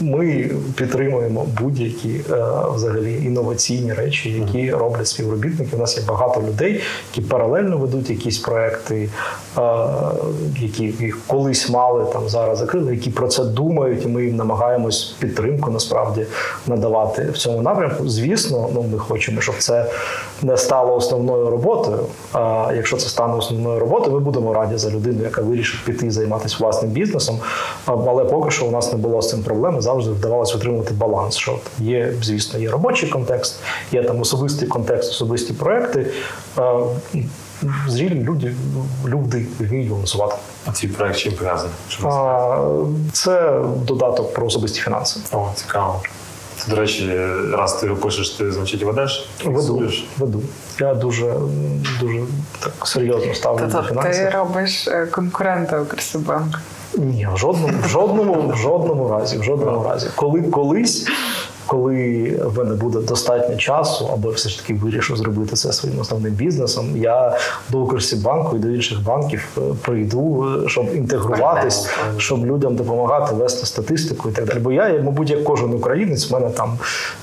Ми підтримуємо будь-які е, взагалі інноваційні речі, які роблять співробітники. У нас є багато людей, які паралельно ведуть якісь проекти, е, які їх колись мали там зараз закрили, які про це думають, і ми їм намагаємось підтримку насправді надавати в цьому напрямку. Звісно, ну ми хочемо, щоб це не стало основною роботою. А якщо це стане основною роботою, ми будемо раді за людину, яка вирішить піти займатися власним бізнесом. Але поки що у нас не було з цим проблеми. Завжди вдавалося отримувати баланс. Що є, звісно, є робочий контекст, є там особистий контекст, особисті проекти. А, Зрілі люди, люди вміють балансувати. А цей проект чим пов'язаний? Це додаток про особисті фінанси. О, цікаво. Це, до речі, раз ти його пишеш, ти значить ведеш? Веду, веду. Я дуже, дуже так серйозно ставлю до Тобто ти робиш е, конкурента Укрсибанку. Ні, в жодному, в жодному, в жодному разі, в жодному разі. Коли колись коли в мене буде достатньо часу, або я все ж таки вирішу зробити це своїм основним бізнесом, я до Укрсібанку і до інших банків е, прийду, е, щоб інтегруватись, щоб людям допомагати вести статистику і так далі. Бо я, мабуть, як кожен українець, в мене там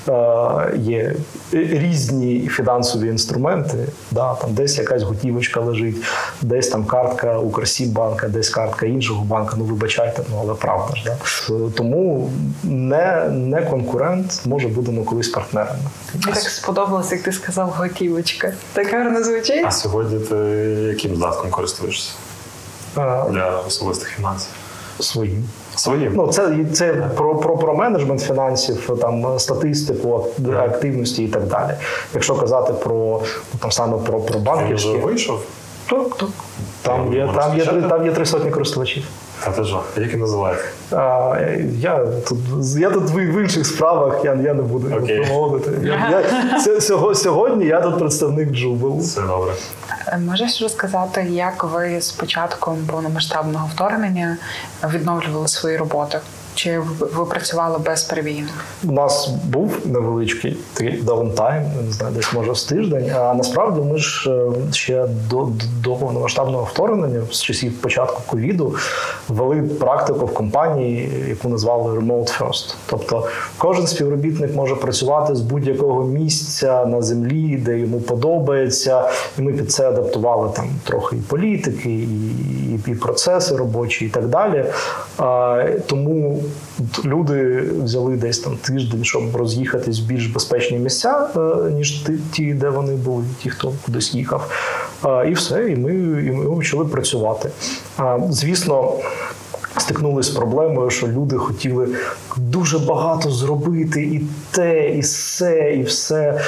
е, є різні фінансові інструменти. Да, там десь якась готівочка лежить, десь там картка Укрсібанка, десь картка іншого банка. Ну вибачайте, ну але правда ж да. Тому не, не конкурент, може будемо колись партнерами. Мені так сподобалось, як ти сказав готівочка. Так гарно звучить. А сьогодні ти яким додатком користуєшся Е, для особистих фінансів? Своїм. Своїм. Ну, це, це про, про, про менеджмент фінансів, там статистику, активності і так далі. Якщо казати про ну, там саме про, про Він вже вийшов? так, так. Там є, там, є, там є три сотні користувачів. Та ти що? Як він називається? А, я тут я тут в в інших справах, я, я не буду okay. промовити. Я, я, сього- сьогодні я тут представник Jooble. Все добре. Е, Можеш розказати, як ви з початком повномасштабного вторгнення відновлювали свої роботи? Чи ви працювали безперебійно? У нас був невеличкий такий даунтайм, не знаю, десь може з тиждень. А насправді ми ж е, ще до, до повномасштабного вторгнення, з часів початку ковіду, ввели практику в компанії, яку назвали Remote First. Тобто кожен співробітник може працювати з будь-якого місця на землі, де йому подобається. І ми під це адаптували там трохи і політики, і, і, і процеси робочі, і так далі. А, тому люди взяли десь там тиждень, щоб роз'їхатись в більш безпечні місця, е, ніж ті- де вони були, ті, хто кудись їхав. І все, і ми, і ми почали працювати. Звісно. Стикнулися з проблемою, що люди хотіли дуже багато зробити, і те, і все, і все,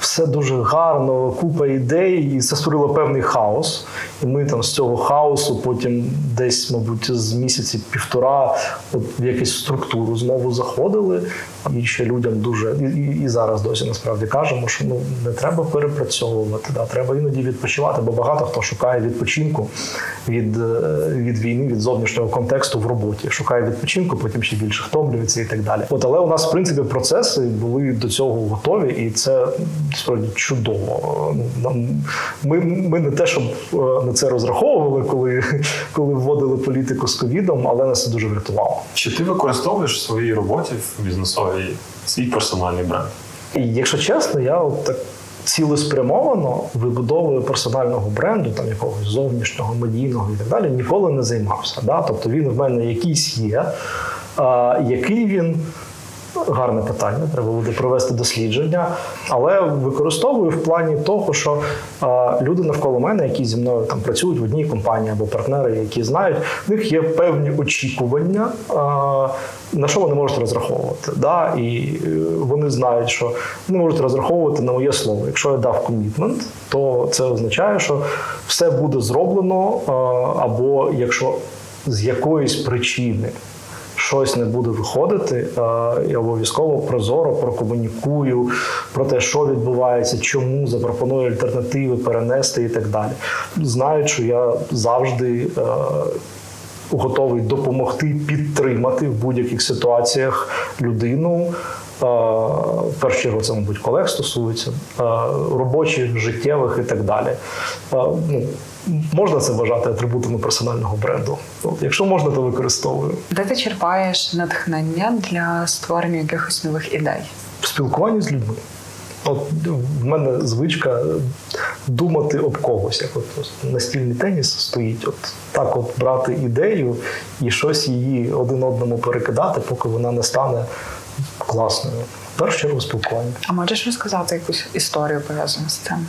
все дуже гарно, купа ідей, і це створило певний хаос. І ми там з цього хаосу потім десь, мабуть, з місяці півтора от в якусь структуру знову заходили. І ще людям дуже і, і, і зараз досі насправді кажемо, що ну не треба перепрацьовувати, да, треба іноді відпочивати, бо багато хто шукає відпочинку від, е, від війни, від зовнішнього контексту в роботі. Шукає відпочинку, потім ще більше втомлюється і так далі. От але у нас в принципі процеси були до цього готові, і це справді чудово. Ми, ми не те, щоб е, на це розраховували, коли, коли вводили політику з ковідом, але нас це дуже врятувало. Чи ти використовуєш в своїй роботі в бізнесовій свій персональний бренд? І якщо чесно, я от так цілеспрямовано вибудовою персонального бренду, там якогось зовнішнього, медійного і так далі, ніколи не займався. Да? Тобто він в мене якийсь є, а, який він. Гарне питання, треба буде провести дослідження, але використовую в плані того, що люди навколо мене, які зі мною там працюють в одній компанії або партнери, які знають, в них є певні очікування, на що вони можуть розраховувати. Да? І е, вони знають, що вони можуть розраховувати на моє слово. Якщо я дав комітмент, то це означає, що все буде зроблено, або якщо з якоїсь причини щось не буде виходити, я обов'язково прозоро прокомунікую про те, що відбувається, чому запропоную альтернативи, перенести і так далі. Знають, що я завжди. Готовий допомогти підтримати в будь-яких ситуаціях людину. В першу чергу це, мабуть, колег стосується, робочих, життєвих і так далі. Ну, можна це вважати атрибутами персонального бренду. От, Якщо можна, то використовую. Де ти черпаєш натхнення для створення якихось нових ідей? в спілкуванні з людьми. От в мене звичка думати об когось, як от настільний теніс стоїть, от так от брати ідею і щось її один одному перекидати, поки вона не стане класною. В першу чергу спілкування. А можеш розказати якусь історію пов'язану з цим?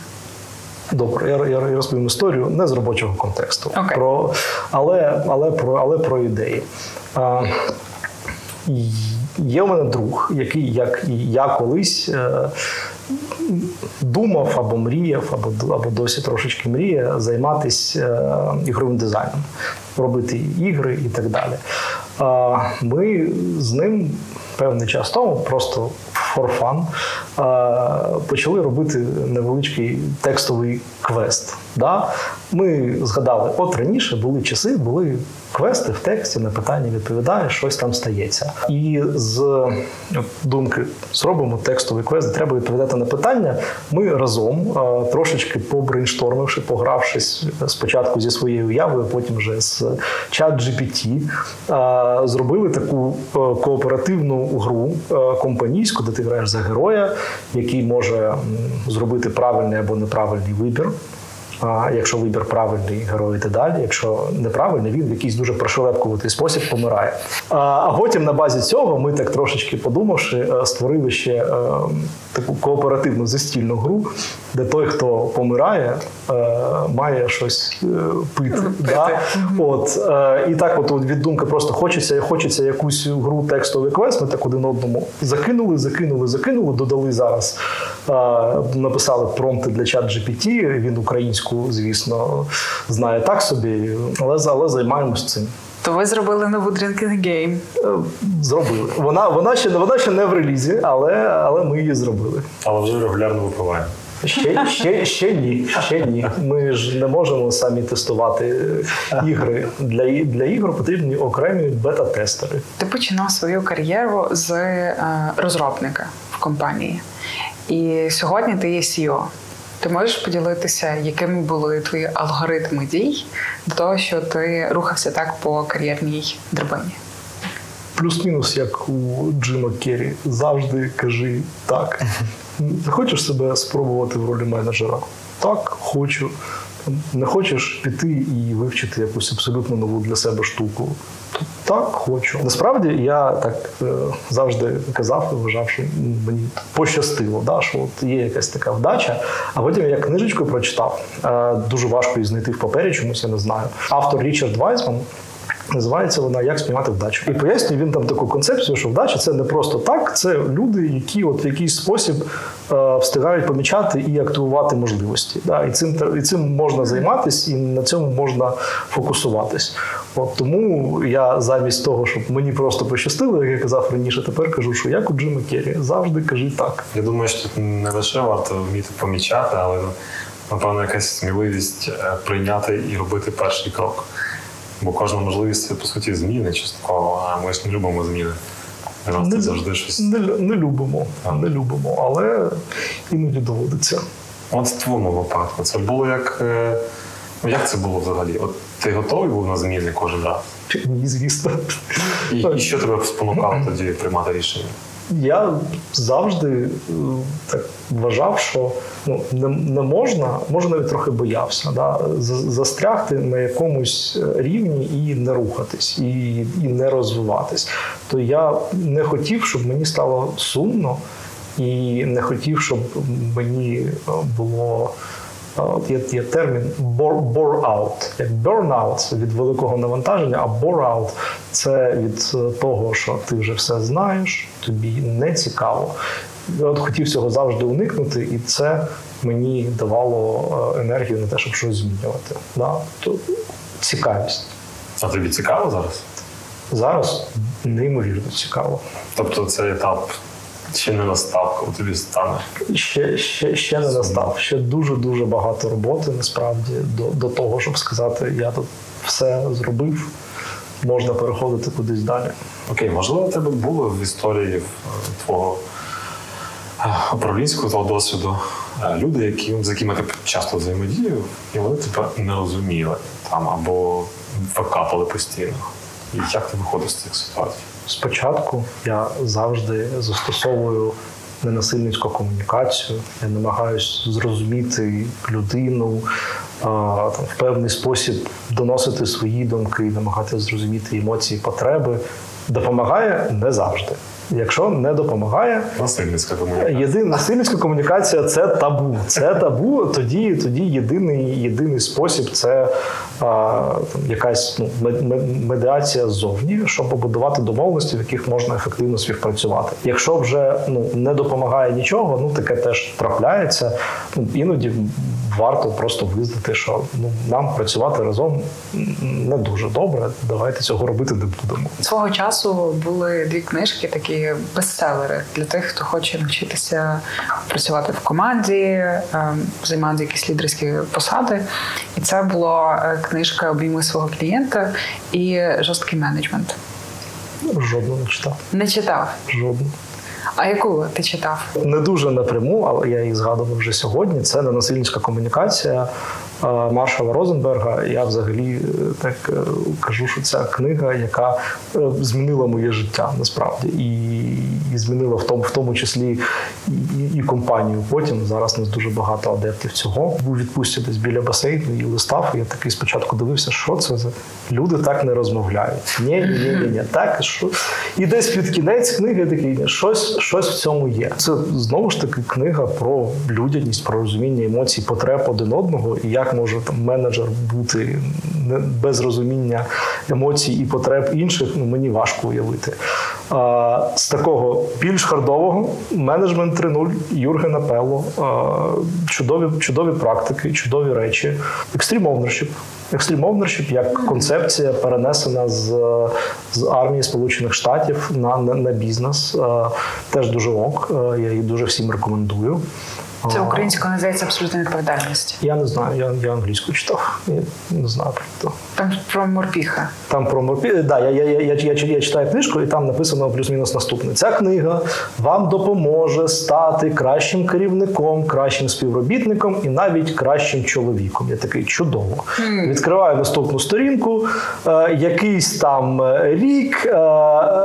Добре, я, я розповім історію не з робочого контексту, Окей. про, але, але, про, але про ідеї. А, є у мене друг, який, як і я колись е, думав або мріяв, або, або досі трошечки мріє займатися е, ігровим дизайном, робити ігри і так далі. А, ми з ним певний час тому просто for fun, почали робити невеличкий текстовий квест. Да? Ми згадали, от раніше були часи, були квести в тексті, на питання відповідаєш, щось там стається. І з думки зробимо текстовий квест, треба відповідати на питання. Ми разом трошечки побрейнштормивши, погравшись спочатку зі своєю уявою, потім вже з чат GPT, зробили таку е, кооперативну гру е, компанійську, де ти граєш за героя, який може зробити правильний або неправильний вибір. А якщо вибір правильний, герой йде далі. Якщо неправильний, він в якийсь дуже прошелепкуватий спосіб помирає. А, а потім на базі цього ми так трошечки подумавши, е, створили ще е, таку кооперативну застільну гру, де той, хто помирає, е, має щось е, пити. Да? От, е, і так, от, від думки просто хочеться, хочеться якусь гру текстовий квест. Ми так один одному закинули, закинули, закинули, додали зараз. е, Написали промпти для чат GPT. Він українську, звісно, знає так собі, але, але займаємось цим. То ви зробили нову Drinking Game. Е, Зробили. Вона, вона, ще, вона ще не в релізі, але, але ми її зробили. Але вже регулярно випиваємо. Ще, ще, ще ні. Ще ні. Ми ж не можемо самі тестувати ігри. Для, для ігор потрібні окремі бета-тестери. Ти починав свою кар'єру з е, розробника в компанії. І сьогодні ти є CEO. Ти можеш поділитися, якими були твої алгоритми дій до того, що ти рухався так по кар'єрній драбині? Плюс-мінус, як у Джима Керрі. Завжди кажи так. Ти хочеш себе спробувати в ролі менеджера? Так, хочу. Не хочеш піти і вивчити якусь абсолютно нову для себе штуку? Так, хочу. Насправді я так е, завжди казав і вважав, що мені пощастило, да, що от є якась така вдача. А потім я книжечку прочитав. Е, дуже важко її знайти в папері, чомусь я не знаю. Автор Річард Вайсман Називається вона Як спіймати вдачу. І пояснює він там таку концепцію, що вдача це не просто так, це люди, які от в якийсь спосіб е, встигають помічати і активувати можливості. Да? І, цим, і цим можна займатися, і на цьому можна фокусуватись. От тому я замість того, щоб мені просто пощастило, як я казав раніше, тепер кажу, що як у Джима Керрі, завжди кажи так. Я думаю, що тут не лише варто вміти помічати, але напевно якась сміливість е, прийняти і робити перший крок. Бо кожна можливість це по суті зміни частково, а ми ж не любимо зміни. Нас це завжди щось. не, не любимо, не любимо, але іноді доводиться. От в твоєму випадку це було як. е, Ну, як це було взагалі? От ти готовий був на зміни кожен раз? Ні, звісно. І, і що тебе спонукало тоді приймати рішення? Я завжди е, так вважав, що ну, не, не можна, може навіть трохи боявся, да, за- застрягти на якомусь е, рівні і не рухатись, і, і не розвиватись. То я не хотів, щоб мені стало сумно, і не хотів, щоб мені е, було. е, От є, є термін bore, bore out. Як burnout – від великого навантаження, а bore out – це від того, що ти вже все знаєш, тобі не цікаво. Я от хотів цього завжди уникнути, і це мені давало е, енергію на те, щоб щось змінювати. Да? То цікавість. А тобі цікаво зараз? Зараз неймовірно цікаво. Тобто цей етап ще не настав, коли тобі стане. Ще, ще, ще не настав. Ще дуже дуже багато роботи насправді до, до того, щоб сказати, я тут все зробив. Можна переходити кудись далі. Окей, можливо, у тебе було в історії е, твого управлінського досвіду е, люди, які, з якими ти часто взаємодіяв, і вони тебе не розуміли там або покапали постійно. І як ти виходиш з цих ситуацій? Спочатку я завжди застосовую ненасильницьку комунікацію. Я намагаюся зрозуміти людину, в певний спосіб доносити свої думки, намагатися зрозуміти емоції, потреби. Допомагає не завжди. Якщо не допомагає, Насильницька комунікація. Єдина насильницька комунікація це табу. Це табу. Тоді, тоді єдиний, єдиний спосіб це а, там, якась ну, мед- мед- медіація ззовні, щоб побудувати домовленості, в яких можна ефективно співпрацювати. Якщо вже ну не допомагає нічого, ну таке теж трапляється. Ну іноді варто просто визнати, що ну нам працювати разом не дуже добре. Давайте цього робити не будемо. Свого часу були дві книжки, такі бестселери для тих, хто хоче навчитися працювати в команді, е, займати якісь лідерські посади. І це була е, книжка Обійми свого клієнта і жорсткий менеджмент. Жодного не читав. Не читав. Жодного. А яку ти читав? Не дуже напряму, але я їх згадував вже сьогодні. Це ненасильницька комунікація Маршала Розенберга. Я взагалі е, так е, кажу, що ця книга, яка е, змінила моє життя насправді, і, і змінила в тому, в тому числі і, і, компанію. Потім зараз нас дуже багато адептів цього. Був відпустці десь біля басейну і листав. І я такий спочатку дивився, що це за люди так не розмовляють. Ні, ні, ні, ні. Так що і десь під кінець книги такий щось, щось в цьому є. Це знову ж таки книга про людяність, про розуміння емоцій, потреб один одного, і як може там менеджер бути без розуміння емоцій і потреб інших. Ну мені важко уявити. А, з такого більш хардового менеджмент 3.0 Юргена Пело. А, чудові, чудові практики, чудові речі. екстрім ownership. Ownership як концепція перенесена з, з армії Сполучених Штатів на, на, на бізнес. Е, Теж дуже ок. Е, Я її дуже всім рекомендую. Це українська українською називається абсолютна відповідальність. Я не знаю, я, я англійську читав. Я не знаю про то. Там про морпіха. Там про морпі... Да, я, я, я, я, я, я читаю книжку, і там написано плюс-мінус наступне. Ця книга вам допоможе стати кращим керівником, кращим співробітником і навіть кращим чоловіком. Я такий чудово. Відкриваю наступну сторінку. Е, якийсь там е, рік, е,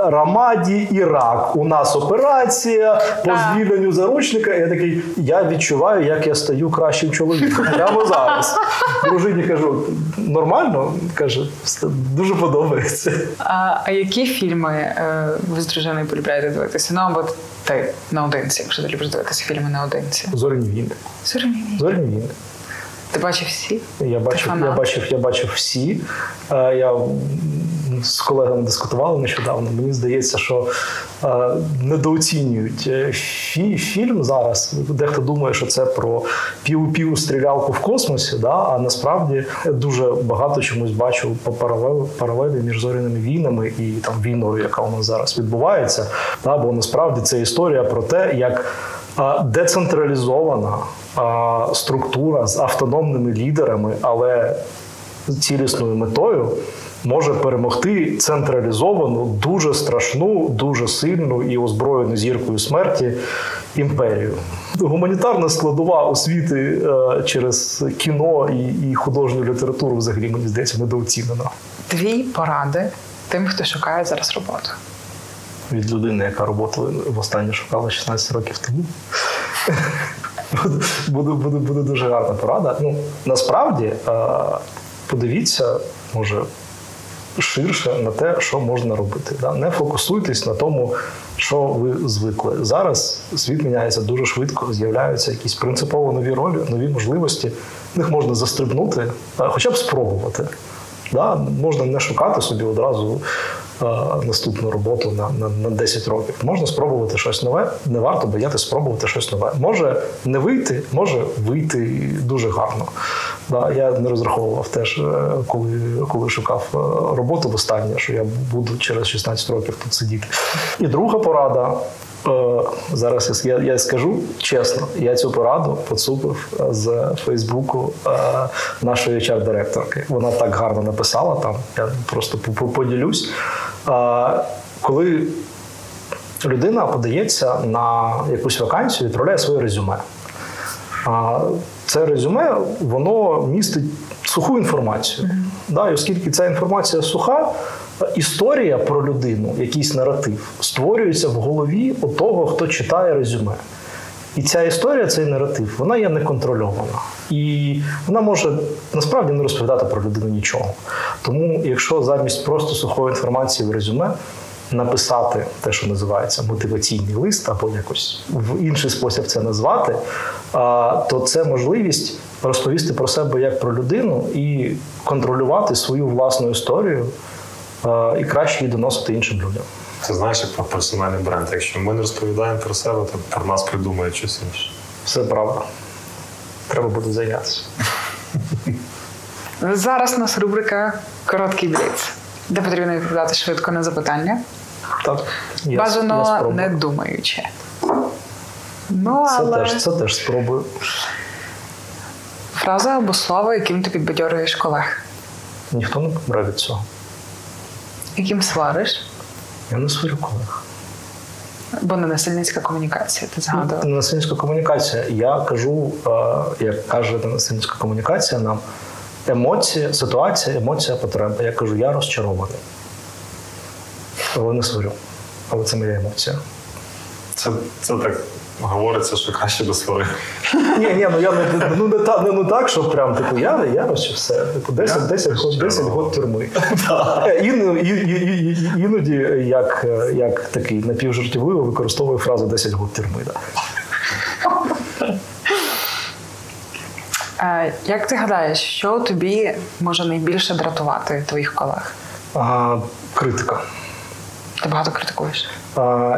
Рамаді, Ірак. У нас операція по звільненню заручника. І я такий, я відчуваю, як я стаю кращим чоловіком. Прямо зараз. Дружині кажу, нормально? Каже, «Все, дуже подобається. А, а які фільми е, ви з дружиною полюбляєте дивитися? Ну або ти наодинці, якщо ти любиш дивитися фільми наодинці. Зоряні війни. Зоряні. Зоряні війни. Ти бачив всі? Я бачив, я бачив, я бачив всі. Е, Я з колегами дискутували нещодавно. Мені здається, що е, недооцінюють е, фі- фільм зараз. Дехто думає, що це про пів-пів стрілялку в космосі, да? а насправді дуже багато чомусь бачу по паралелі, паралелі між зоряними війнами і там війною, яка у нас зараз відбувається. Да? Бо насправді це історія про те, як децентралізована структура з автономними лідерами, але цілісною метою може перемогти централізовану, дуже страшну, дуже сильну і озброєну зіркою смерті імперію. Гуманітарна складова освіти е, через кіно і, художню літературу взагалі мені здається недооцінена. Дві поради тим, хто шукає зараз роботу. Від людини, яка роботу востаннє шукала 16 років тому. Буде, буде, буде дуже гарна порада. Ну, насправді, е, подивіться, може, ширше на те, що можна робити. Не фокусуйтесь на тому, що ви звикли. Зараз світ міняється дуже швидко, з'являються якісь принципово нові ролі, нові можливості. В них можна застрибнути, е, хоча б спробувати. Можна не шукати собі одразу наступну роботу на, на, на 10 років. Можна спробувати щось нове, не варто боятися спробувати щось нове. Може не вийти, може вийти дуже гарно. Да, я не розраховував теж, е, коли, коли шукав роботу роботу останнє, що я буду через 16 років тут сидіти. І друга порада. Е, Зараз я, я скажу чесно, я цю пораду поцупив е, з Фейсбуку е, нашої HR-директорки. Вона так гарно написала там. Я просто по- по- поділюсь. Коли людина подається на якусь вакансію, відправляє своє резюме. Це резюме воно містить суху інформацію. Да, і оскільки ця інформація суха, історія про людину, якийсь наратив, створюється в голові у того, хто читає резюме. І ця історія, цей наратив, вона є неконтрольована. І вона може насправді не розповідати про людину нічого. Тому, якщо замість просто сухої інформації в резюме написати те, що називається мотиваційний лист, або якось в інший спосіб це назвати, то це можливість розповісти про себе як про людину і контролювати свою власну історію і краще її доносити іншим людям. Це знаєш, як про персональний бренд. Якщо ми не розповідаємо про себе, то про нас придумають щось інше. Все правда. Треба буде зайнятися. Зараз у нас рубрика Короткий бліц, де потрібно відповідати швидко на запитання. Так, я, я Бажано спробую. не думаючи. Ну, Це але теж, це теж спробую. фраза або слово, яким ти підбадьорюєш колег, Ніхто не помре від цього. Яким свариш, Я не сварю колег. бо не насильницька комунікація, ти згадував. Насильницька комунікація. Я кажу, е, як каже насильницька комунікація, нам емоція, ситуація, емоція, потреба. Я кажу, я розчарований. Але не сварю. Але це моя емоція. Це, це так говориться, що краще до свари. Ні, ні, ну я не ну не так, ну, так, що прям типу я, я розчу все. Типу 10, 10, год, 10 год тюрми. Е, Ін, і, і, і, і- іноді як, як такий напівжартівливо використовую фразу 10 год тюрми. Да. Е, Як ти гадаєш, що тобі може найбільше дратувати твоїх колег? А, критика. Ти багато критикуєш. А,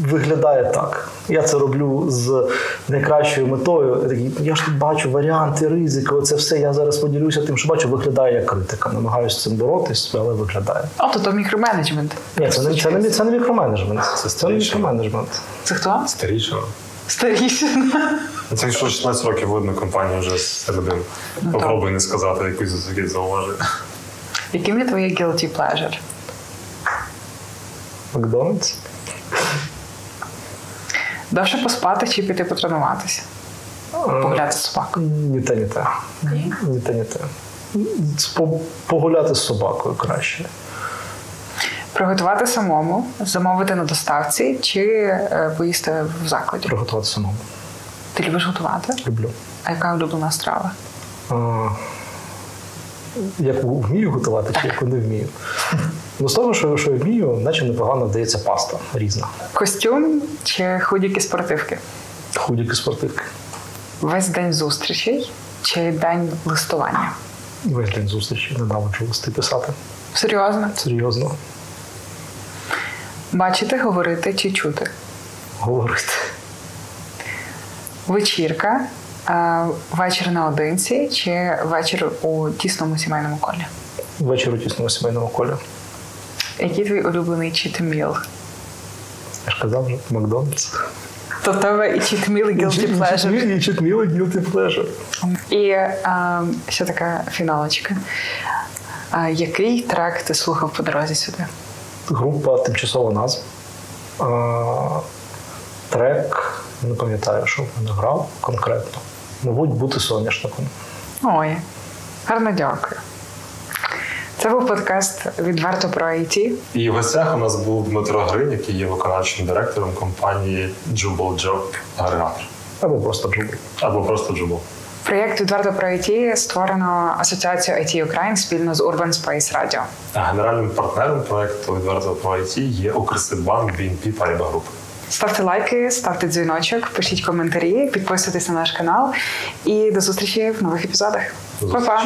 виглядає так. Я це роблю з найкращою метою. Я такий, Я ж тут бачу варіанти, ризики, оце все. Я зараз поділюся тим, що бачу, виглядає як критика. Намагаюся з цим боротись, але виглядає. О, то то мікроменеджмент. Ні, це не це не, це не мікроменеджмент. Це Це мікроменеджмент. Це хто? Старішина. Старішина. Це якщо 16 років видно компанію вже з середини. Ну, Попробуй не сказати якусь якесь зауваження. Яким є твоє guilty pleasure? Макдональдс. Довше поспати чи піти потренуватися? Погуляти з собакою. Ні те, ні те. Ні. Ні те, ні те. Погуляти з собакою краще. Приготувати самому, замовити на доставці чи е, поїсти в закладі. Приготувати самому. Ти любиш готувати? Люблю. А яка улюблена страва? А, як вмію готувати, чи як не вмію. Ну, з того, що, що вмію, наче непогано вдається паста різна. Костюм чи худіки спортивки? Худіки спортивки. Весь день зустрічей чи день листування? Весь день зустрічі, ненавиджу листи писати. Серйозно? Серйозно Бачити, говорити чи чути? говорити. Вечірка, вечір наодинці чи вечір у тісному сімейному колі? Вечір у тісному сімейному колі. Який твій улюблений читміл? Я ж казав вже Макдональдс. То тебе і читміл, і guilty pleasure. І читміло guilty pleasure. І ще така фіналочка. Е, який трек ти слухав по дорозі сюди? Група тимчасова назва. А, трек, не пам'ятаю, що він грав конкретно. Мабуть, бути соняшником. Ой, гарно дякую. Це був подкаст відверто про IT. І в гостях у нас був Дмитро Гринь, який є виконавчим директором компанії Jooble Job Aggregator. Або просто Jooble. Або просто Jooble. Проєкт відверто про IT створено асоціацією IT Ukraine спільно з Urban Space Radio. А генеральним партнером проекту відверто про IT є Укрсибанк BNP Paribas Group. Ставте лайки, ставте дзвіночок, пишіть коментарі, підписуйтесь на наш канал і до зустрічі в нових епізодах. Па-па!